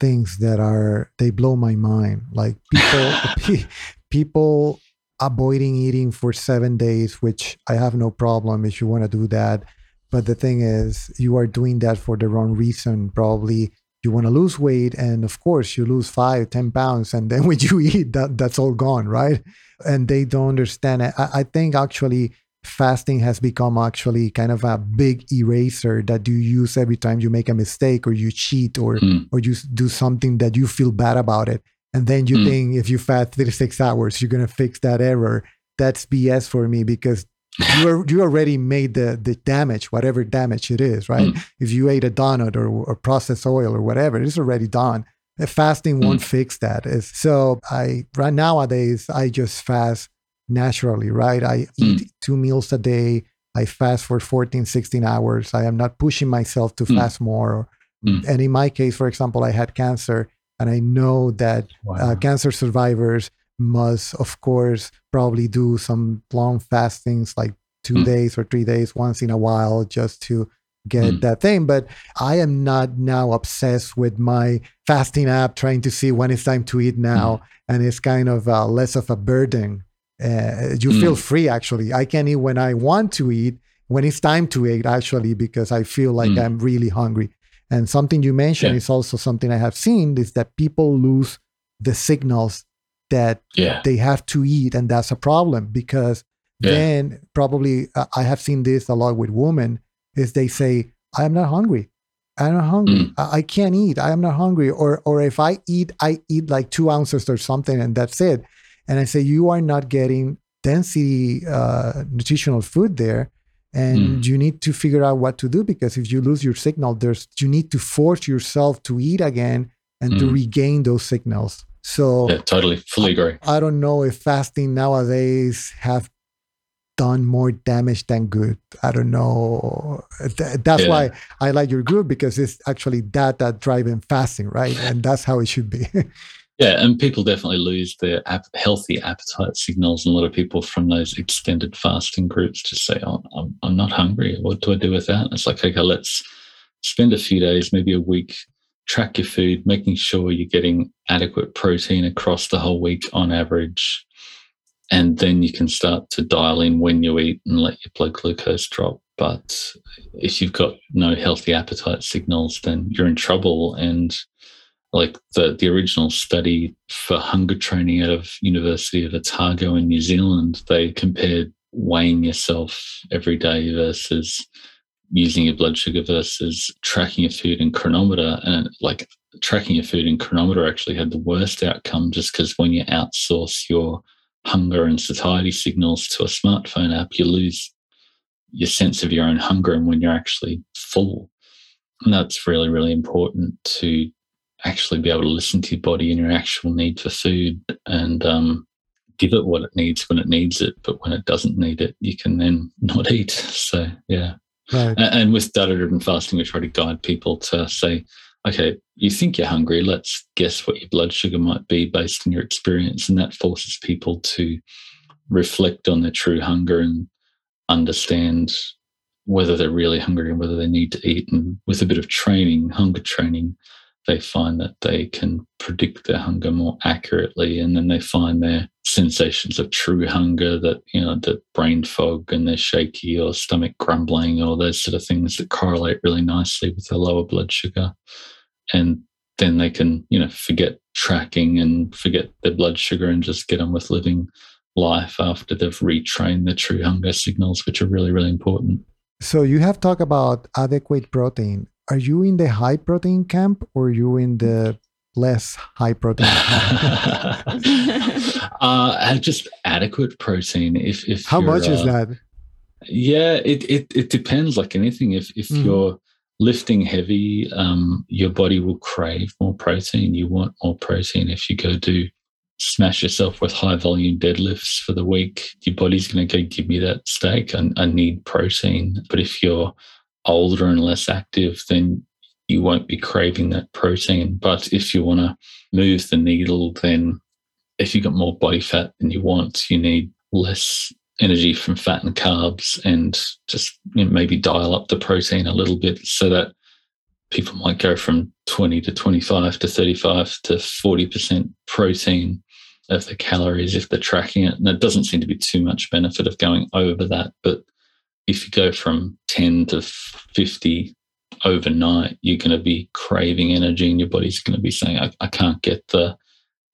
things that are they blow my mind. Like people people avoiding eating for 7 days, which I have no problem if you want to do that. But the thing is, you are doing that for the wrong reason. Probably you want to lose weight and of course you lose five, ten pounds and then when you eat that that's all gone right and they don't understand it I, I think actually fasting has become actually kind of a big eraser that you use every time you make a mistake or you cheat or mm. or you do something that you feel bad about it and then you mm. think if you fast 36 hours you're going to fix that error that's bs for me because you are, you already made the the damage whatever damage it is right mm. if you ate a donut or, or processed oil or whatever it's already done fasting won't fix that so i right nowadays i just fast naturally, right? I mm. eat two meals a day. I fast for 14, 16 hours. I am not pushing myself to mm. fast more. Mm. And in my case, for example, I had cancer, and I know that uh, wow. uh, cancer survivors must, of course, probably do some long fastings, like two mm. days or three days once in a while, just to get mm. that thing. But I am not now obsessed with my fasting app, trying to see when it's time to eat now. Mm. And it's kind of uh, less of a burden uh, you mm. feel free actually. I can eat when I want to eat, when it's time to eat actually, because I feel like mm. I'm really hungry. And something you mentioned yeah. is also something I have seen is that people lose the signals that yeah. they have to eat, and that's a problem because yeah. then probably uh, I have seen this a lot with women is they say, I am not hungry. I'm not hungry. Mm. I, I, can't eat. I am not hungry. Or or if I eat, I eat like two ounces or something, and that's it. And I say you are not getting density uh, nutritional food there, and mm. you need to figure out what to do because if you lose your signal, there's you need to force yourself to eat again and mm. to regain those signals. So yeah, totally, fully agree. I, I don't know if fasting nowadays have done more damage than good. I don't know. That's yeah. why I like your group because it's actually that that driving fasting, right? And that's how it should be. yeah, and people definitely lose their ap- healthy appetite signals. And a lot of people from those extended fasting groups just say, "Oh, I'm, I'm not hungry. What do I do with that?" And it's like, okay, let's spend a few days, maybe a week, track your food, making sure you're getting adequate protein across the whole week on average and then you can start to dial in when you eat and let your blood glucose drop. But if you've got no healthy appetite signals, then you're in trouble. And like the, the original study for hunger training out of University of Otago in New Zealand, they compared weighing yourself every day versus using your blood sugar versus tracking your food in Cronometer. And like tracking your food in Cronometer actually had the worst outcome just because when you outsource your hunger and satiety signals to a smartphone app, you lose your sense of your own hunger and when you're actually full. And that's really, really important to actually be able to listen to your body and your actual need for food and um, give it what it needs when it needs it. But when it doesn't need it, you can then not eat. So, yeah. Right. And with data driven fasting, we try to guide people to say, okay, you think you're hungry, let's guess what your blood sugar might be based on your experience. And that forces people to reflect on their true hunger and understand whether they're really hungry and whether they need to eat. And with a bit of training, hunger training, they find that they can predict their hunger more accurately. And then they find their sensations of true hunger that, you know, the brain fog and they're shaky or stomach grumbling or those sort of things that correlate really nicely with their lower blood sugar and then they can you know forget tracking and forget their blood sugar and just get on with living life after they've retrained the true hunger signals which are really really important so you have talked about adequate protein are you in the high protein camp or are you in the less high protein uh just adequate protein if if how much uh, is that yeah it, it it depends like anything if if mm. you're lifting heavy, um, your body will crave more protein. You want more protein. If you go do smash yourself with high volume deadlifts for the week, your body's going to go, give me that steak. I, I need protein. But if you're older and less active, then you won't be craving that protein. But if you want to move the needle, then if you've got more body fat than you want, you need less energy from fat and carbs and just you know, maybe dial up the protein a little bit so that people might go from 20 to 25 to 35 to 40% protein of the calories if they're tracking it. And there doesn't seem to be too much benefit of going over that. But if you go from 10 to 50 overnight, you're going to be craving energy and your body's going to be saying, I, I can't get the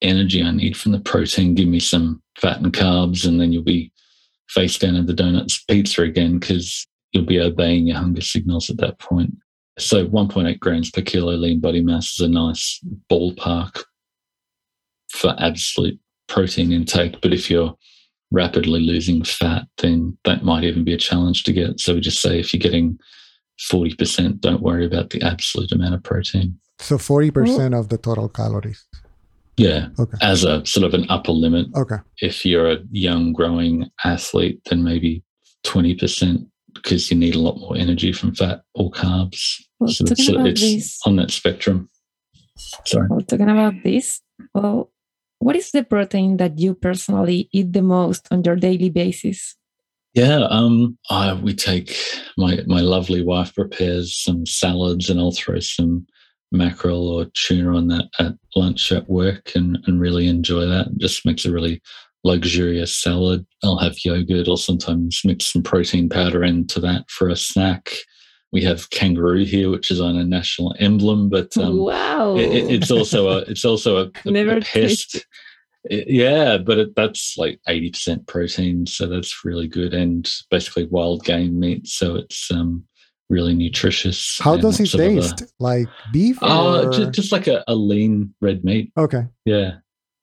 energy I need from the protein. Give me some fat and carbs. And then you'll be face down in the donuts pizza again because you'll be obeying your hunger signals at that point. So 1.8 grams per kilo lean body mass is a nice ballpark for absolute protein intake. But if you're rapidly losing fat, then that might even be a challenge to get. So we just say if you're getting 40%, don't worry about the absolute amount of protein. So 40% of the total calories. Yeah. Okay. As a sort of an upper limit. Okay. If you're a young growing athlete, then maybe 20% because you need a lot more energy from fat or carbs. Well, so it's, it's this, on that spectrum. Sorry. Well, talking about this, well, what is the protein that you personally eat the most on your daily basis? Yeah, um, I, we take my my lovely wife prepares some salads, and I'll throw some mackerel or tuna on that at lunch at work and, and really enjoy that. It just makes a really luxurious salad. I'll have yogurt or sometimes mix some protein powder into that for a snack. We have kangaroo here, which is on a national emblem, but um, wow, it, it's also a it's also a, a, Never a pest. It, yeah, but it, that's like eighty percent protein, so that's really good, and basically wild game meat. So it's um, really nutritious. How does it taste? A, like beef? Oh, just, just, like a, a, lean red meat. Okay. Yeah,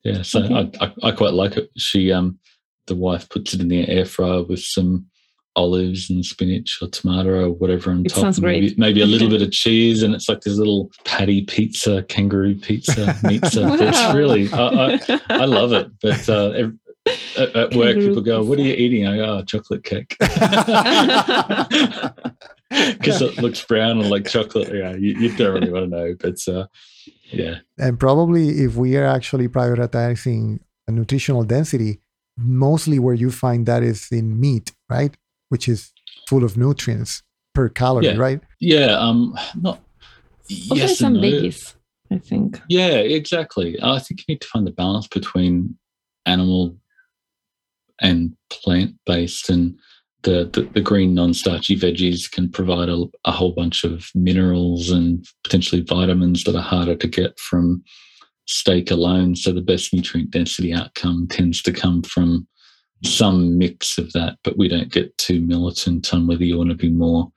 yeah. So okay. I, I, I quite like it. She um the wife puts it in the air fryer with some olives and spinach or tomato or whatever on it top. Sounds maybe, great. maybe a little bit of cheese, and it's like this little patty pizza, kangaroo pizza, pizza. wow. It's really, I, I, I, love it. But uh, at, at work, people go, "What are you eating?" I go, oh, "Chocolate cake," because it looks brown and like chocolate. Yeah, you, you don't really want to know, but uh, yeah. And probably if we are actually prioritizing a nutritional density, mostly where you find that is in meat, right? Which is full of nutrients per calorie, yeah. right? Yeah. Um. Not. Also yes some no. veggies, I think. Yeah, exactly. I think you need to find the balance between animal and plant based and the, the, the, green non-starchy veggies can provide a, a, whole bunch of minerals and potentially vitamins that are harder to get from steak alone. So the best nutrient density outcome tends to come from some mix of that, but we don't get too militant on whether you want to be more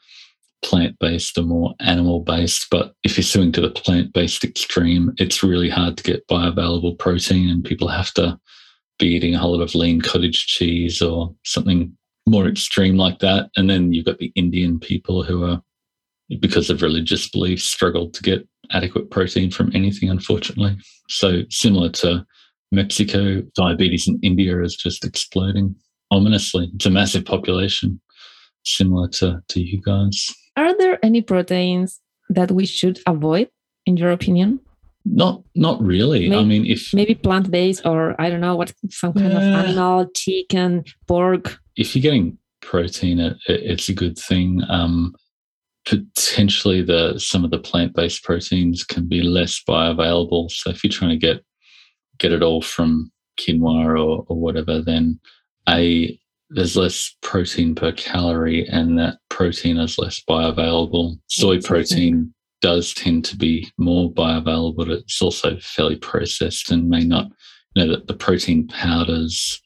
plant-based or more animal-based. But if you're swinging to the plant-based extreme, it's really hard to get bioavailable protein and people have to be eating a whole lot of lean cottage cheese or something more extreme like that. And then you've got the Indian people who are, because of religious beliefs, struggle to get adequate protein from anything, unfortunately. So, similar to Mexico, diabetes in India is just exploding ominously. It's a massive population, similar to, to you guys. Are there any proteins that we should avoid, in your opinion? Not not really. Maybe, I mean, if maybe plant based or I don't know what some kind of animal, chicken, pork. If you're getting protein, it, it's a good thing. Um, potentially, the some of the plant based proteins can be less bioavailable. So if you're trying to get get it all from quinoa or, or whatever, then a there's less protein per calorie, and that protein is less bioavailable. Soy protein does tend to be more bioavailable, but it's also fairly processed and may not, you know, that the protein powders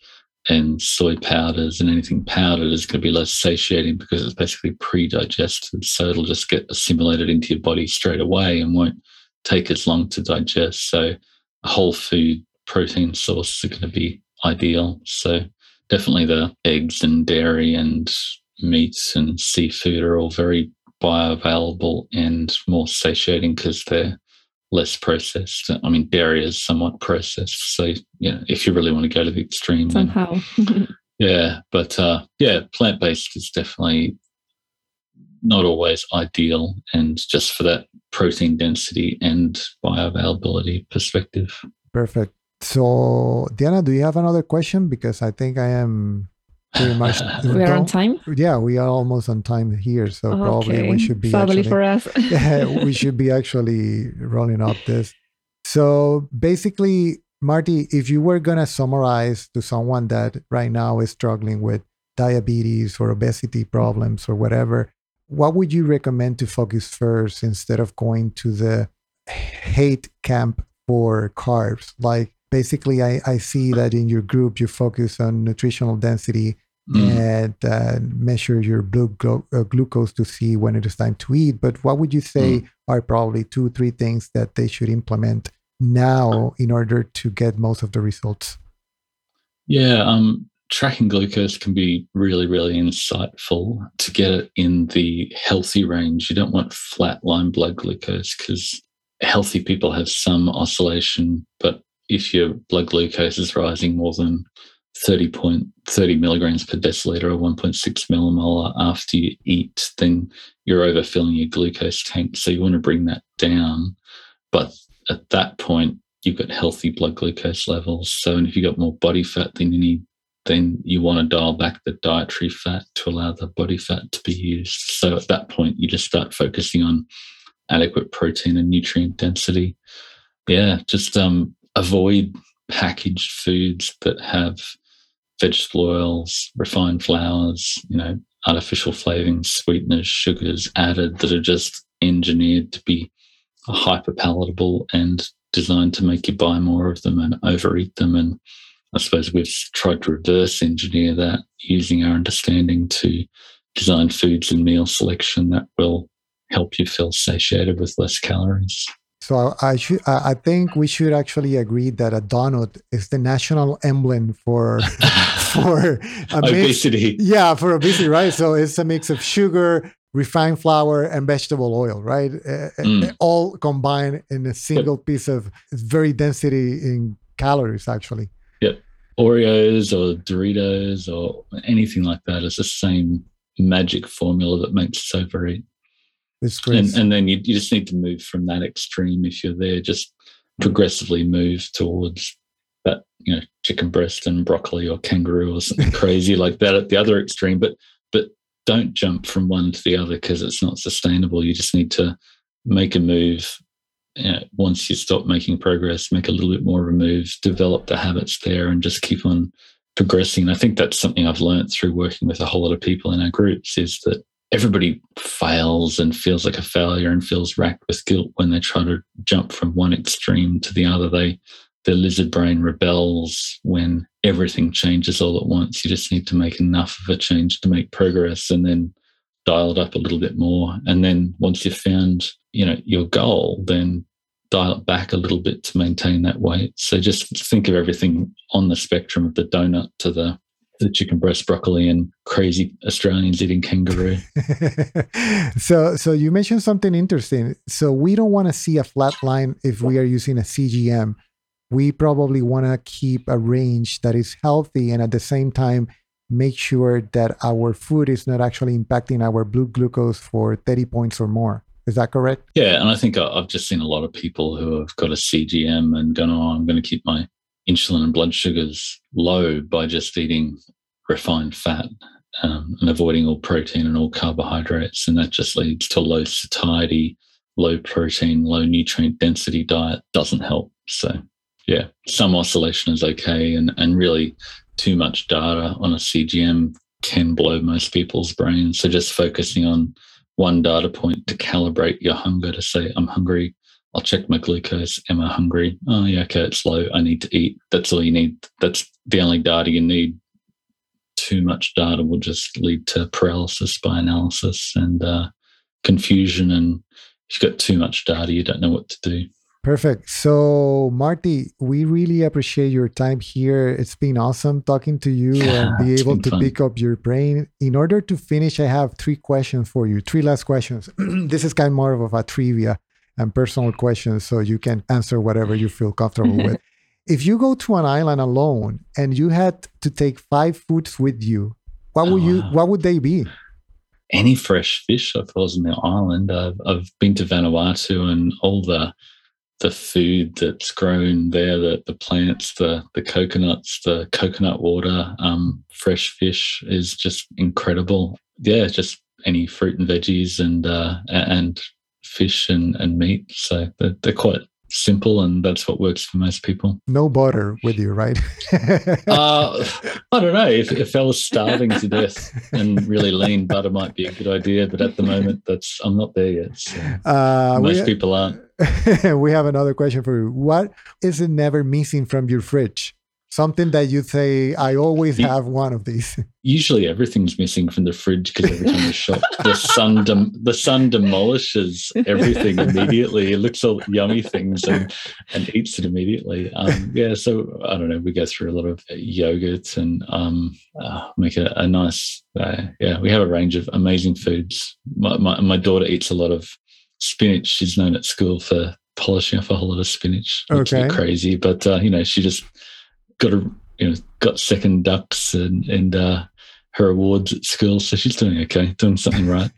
and soy powders and anything powdered is going to be less satiating because it's basically pre-digested. So it'll just get assimilated into your body straight away and won't take as long to digest. So whole food protein source are going to be ideal. So definitely the eggs and dairy and meats and seafood are all very bioavailable and more satiating because they're less processed. I mean, dairy is somewhat processed. So, you know, if you really want to go to the extreme, somehow. Then, yeah. But uh, yeah, plant based is definitely not always ideal. And just for that protein density and bioavailability perspective. Perfect. So, Diana, do you have another question? Because I think I am pretty much. We're on time. Yeah, we are almost on time here, so okay. probably we should be. Sadly actually, for us, yeah, we should be actually rolling up this. So basically, Marty, if you were gonna summarize to someone that right now is struggling with diabetes or obesity problems or whatever, what would you recommend to focus first instead of going to the hate camp for carbs? Like basically I, I see that in your group you focus on nutritional density mm. and uh, measure your blood glu- uh, glucose to see when it is time to eat but what would you say mm. are probably two three things that they should implement now in order to get most of the results yeah um, tracking glucose can be really really insightful to get it in the healthy range you don't want flatline blood glucose because healthy people have some oscillation but if your blood glucose is rising more than 30 point 30 milligrams per deciliter or 1.6 millimolar after you eat, then you're overfilling your glucose tank. So you want to bring that down. But at that point, you've got healthy blood glucose levels. So and if you've got more body fat than you need, then you want to dial back the dietary fat to allow the body fat to be used. So at that point, you just start focusing on adequate protein and nutrient density. Yeah, just um, avoid packaged foods that have vegetable oils, refined flours, you know, artificial flavorings, sweeteners, sugars added that are just engineered to be hyper palatable and designed to make you buy more of them and overeat them. And I suppose we've tried to reverse engineer that using our understanding to design foods and meal selection that will help you feel satiated with less calories. So I should, I think we should actually agree that a donut is the national emblem for for obesity. Mix, yeah, for obesity, right? So it's a mix of sugar, refined flour, and vegetable oil, right? Eh, eh, mm. Eh, all combined in a single piece of very density in calories, actually. Yep. Oreos or Doritos or anything like that is the same magic formula that makes it so very it's great. And, and then you, you just need to move from that extreme if you're there, just progressively move towards that, you know, chicken breast and broccoli or kangaroo or something crazy like that at the other extreme. But but don't jump from one to the other because it's not sustainable. You just need to make a move. You know, once you stop making progress, make a little bit more of a move, develop the habits there, and just keep on progressing. I think that's something I've learned through working with a whole lot of people in our groups is that everybody fails and feels like a failure and feels racked with guilt when they try to jump from one extreme to the other. They their lizard brain rebels when everything changes all at once. You just need to make enough of a change to make progress and then dial it up a little bit more. And then once you've found, you know, your goal, then dial it back a little bit to maintain that weight. So just think of everything on the spectrum of the donut to the the chicken breast broccoli and crazy Australians eating kangaroo. so, so you mentioned something interesting. So we don't want to see a flat line if we are using a CGM. We probably want to keep a range that is healthy and at the same time make sure that our food is not actually impacting our blood glucose for 30 points or more. Is that correct? Yeah, and I think I've just seen a lot of people who have got a CGM and gone, "Oh, I'm going to keep my insulin and blood sugars low by just eating refined fat um, and avoiding all protein and all carbohydrates. And that just leads to low satiety, low protein, low nutrient density diet doesn't help. So, yeah, some oscillation is okay. And, and really, too much data on a CGM can blow most people's brains. So, just focusing on one data point to calibrate your hunger to say, I'm hungry I'll check my glucose. Am I hungry? Oh, yeah, okay, it's low. I need to eat. That's all you need. That's the only data you need. Too much data will just lead to paralysis by analysis and uh, confusion. And if you've got too much data, you don't know what to do. Perfect. So, Marty, we really appreciate your time here. It's been awesome talking to you yeah, and be able to fun. pick up your brain. In order to finish, I have three questions for you, three last questions. this is kind of more of a trivia and personal questions so you can answer whatever you feel comfortable with. If you go to an island alone and you had to take five foods with you, what would oh, you ah. what would they be? Any fresh fish I was on the island. I've, I've been to Vanuatu and all the the food that's grown there, the the plants, the the coconuts, the coconut water, um, fresh fish is just incredible. Yeah, just any fruit and veggies and uh, and fish and, and meat. So they're, they're quite simple and that's what works for most people. No butter with you, right? uh, I don't know. If, if I was starving to death and really lean, butter might be a good idea. But at the moment, that's I'm not there yet. So uh, most people aren't. we have another question for you. What is it never missing from your fridge? Something that you say, I always have one of these. Usually, everything's missing from the fridge because every time you shop, the son dem- the son demolishes everything immediately. It looks all yummy things and and eats it immediately. Um, yeah, so I don't know. We go through a lot of yogurt and um, uh, make a, a nice. Uh, yeah, we have a range of amazing foods. My, my my daughter eats a lot of spinach. She's known at school for polishing off a whole lot of spinach. Okay, crazy, but uh, you know she just got a you know got second dux and and uh, her awards at school, so she's doing okay, doing something right.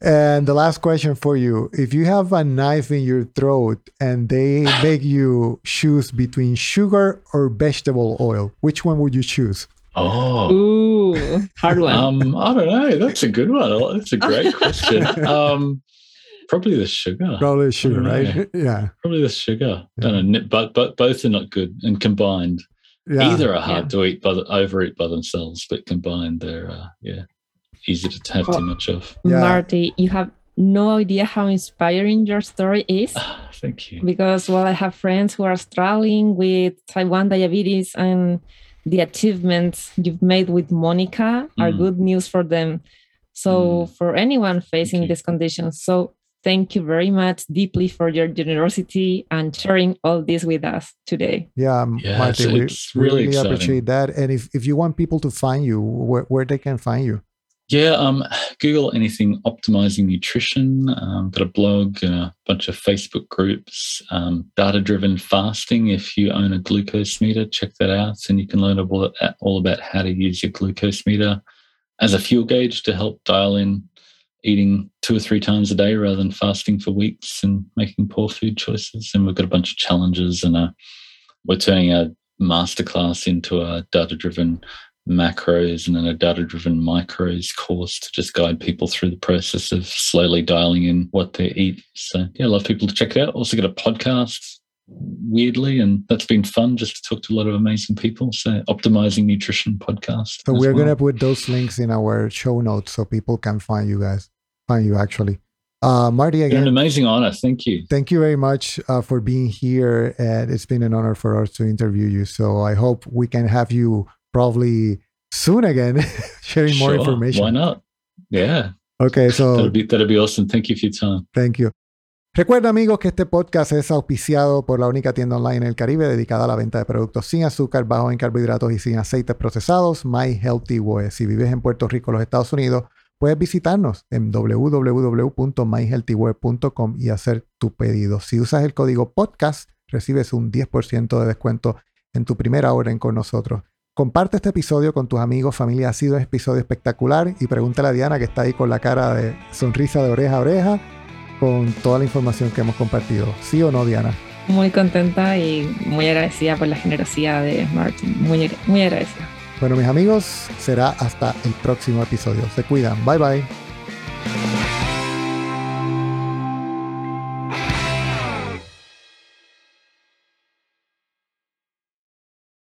and the last question for you: If you have a knife in your throat and they make you choose between sugar or vegetable oil, which one would you choose? Oh, ooh, hard one. Um, I don't know. That's a good one. That's a great question. Um, Probably the sugar. Probably the sugar, right? yeah. Probably the sugar. Yeah. Don't know, but but both are not good, and combined, yeah. either are hard yeah. to eat, but overeat by themselves. But combined, they're uh, yeah easy to have too much of. Marty, you have no idea how inspiring your story is. thank you. Because well, I have friends who are struggling with type one diabetes and the achievements you've made with Monica are mm. good news for them. So, mm. for anyone facing these conditions, so thank you very much deeply for your generosity and sharing all this with us today. Yeah, yes, Marty, we really, really appreciate that. And if, if you want people to find you, where, where they can find you? Yeah, um, Google anything optimizing nutrition. Um, got a blog a bunch of Facebook groups. Um, Data driven fasting. If you own a glucose meter, check that out, and you can learn all, all about how to use your glucose meter as a fuel gauge to help dial in eating two or three times a day rather than fasting for weeks and making poor food choices. And we've got a bunch of challenges, and uh, we're turning a masterclass into a data driven macros and then a data driven micros course to just guide people through the process of slowly dialing in what they eat. So, yeah, I love people to check it out. Also, got a podcast weirdly, and that's been fun just to talk to a lot of amazing people. So, Optimizing Nutrition podcast. So, we're well. going to put those links in our show notes so people can find you guys, find you actually. Uh, Marty, again, an amazing honor. Thank you. Thank you very much uh, for being here. And it's been an honor for us to interview you. So I hope we can have you probably soon again, sharing sure, more information. Why not? Yeah. Okay, so that'd be, that'd be awesome. Thank you for your time. Thank you. Recuerda amigos que este podcast es auspiciado por la única tienda online en el Caribe dedicada a la venta de productos sin azúcar, bajos en carbohidratos y sin aceites procesados, My Healthy Way. Si vives en Puerto Rico, los Estados Unidos, puedes visitarnos en www.myhealthyway.com y hacer tu pedido. Si usas el código podcast, recibes un 10% de descuento en tu primera orden con nosotros. Comparte este episodio con tus amigos, familia. Ha sido un episodio espectacular. Y pregúntale a Diana, que está ahí con la cara de sonrisa de oreja a oreja, con toda la información que hemos compartido. ¿Sí o no, Diana? Muy contenta y muy agradecida por la generosidad de Martin. Muy, muy agradecida. Bueno, mis amigos, será hasta el próximo episodio. Se cuidan. Bye bye.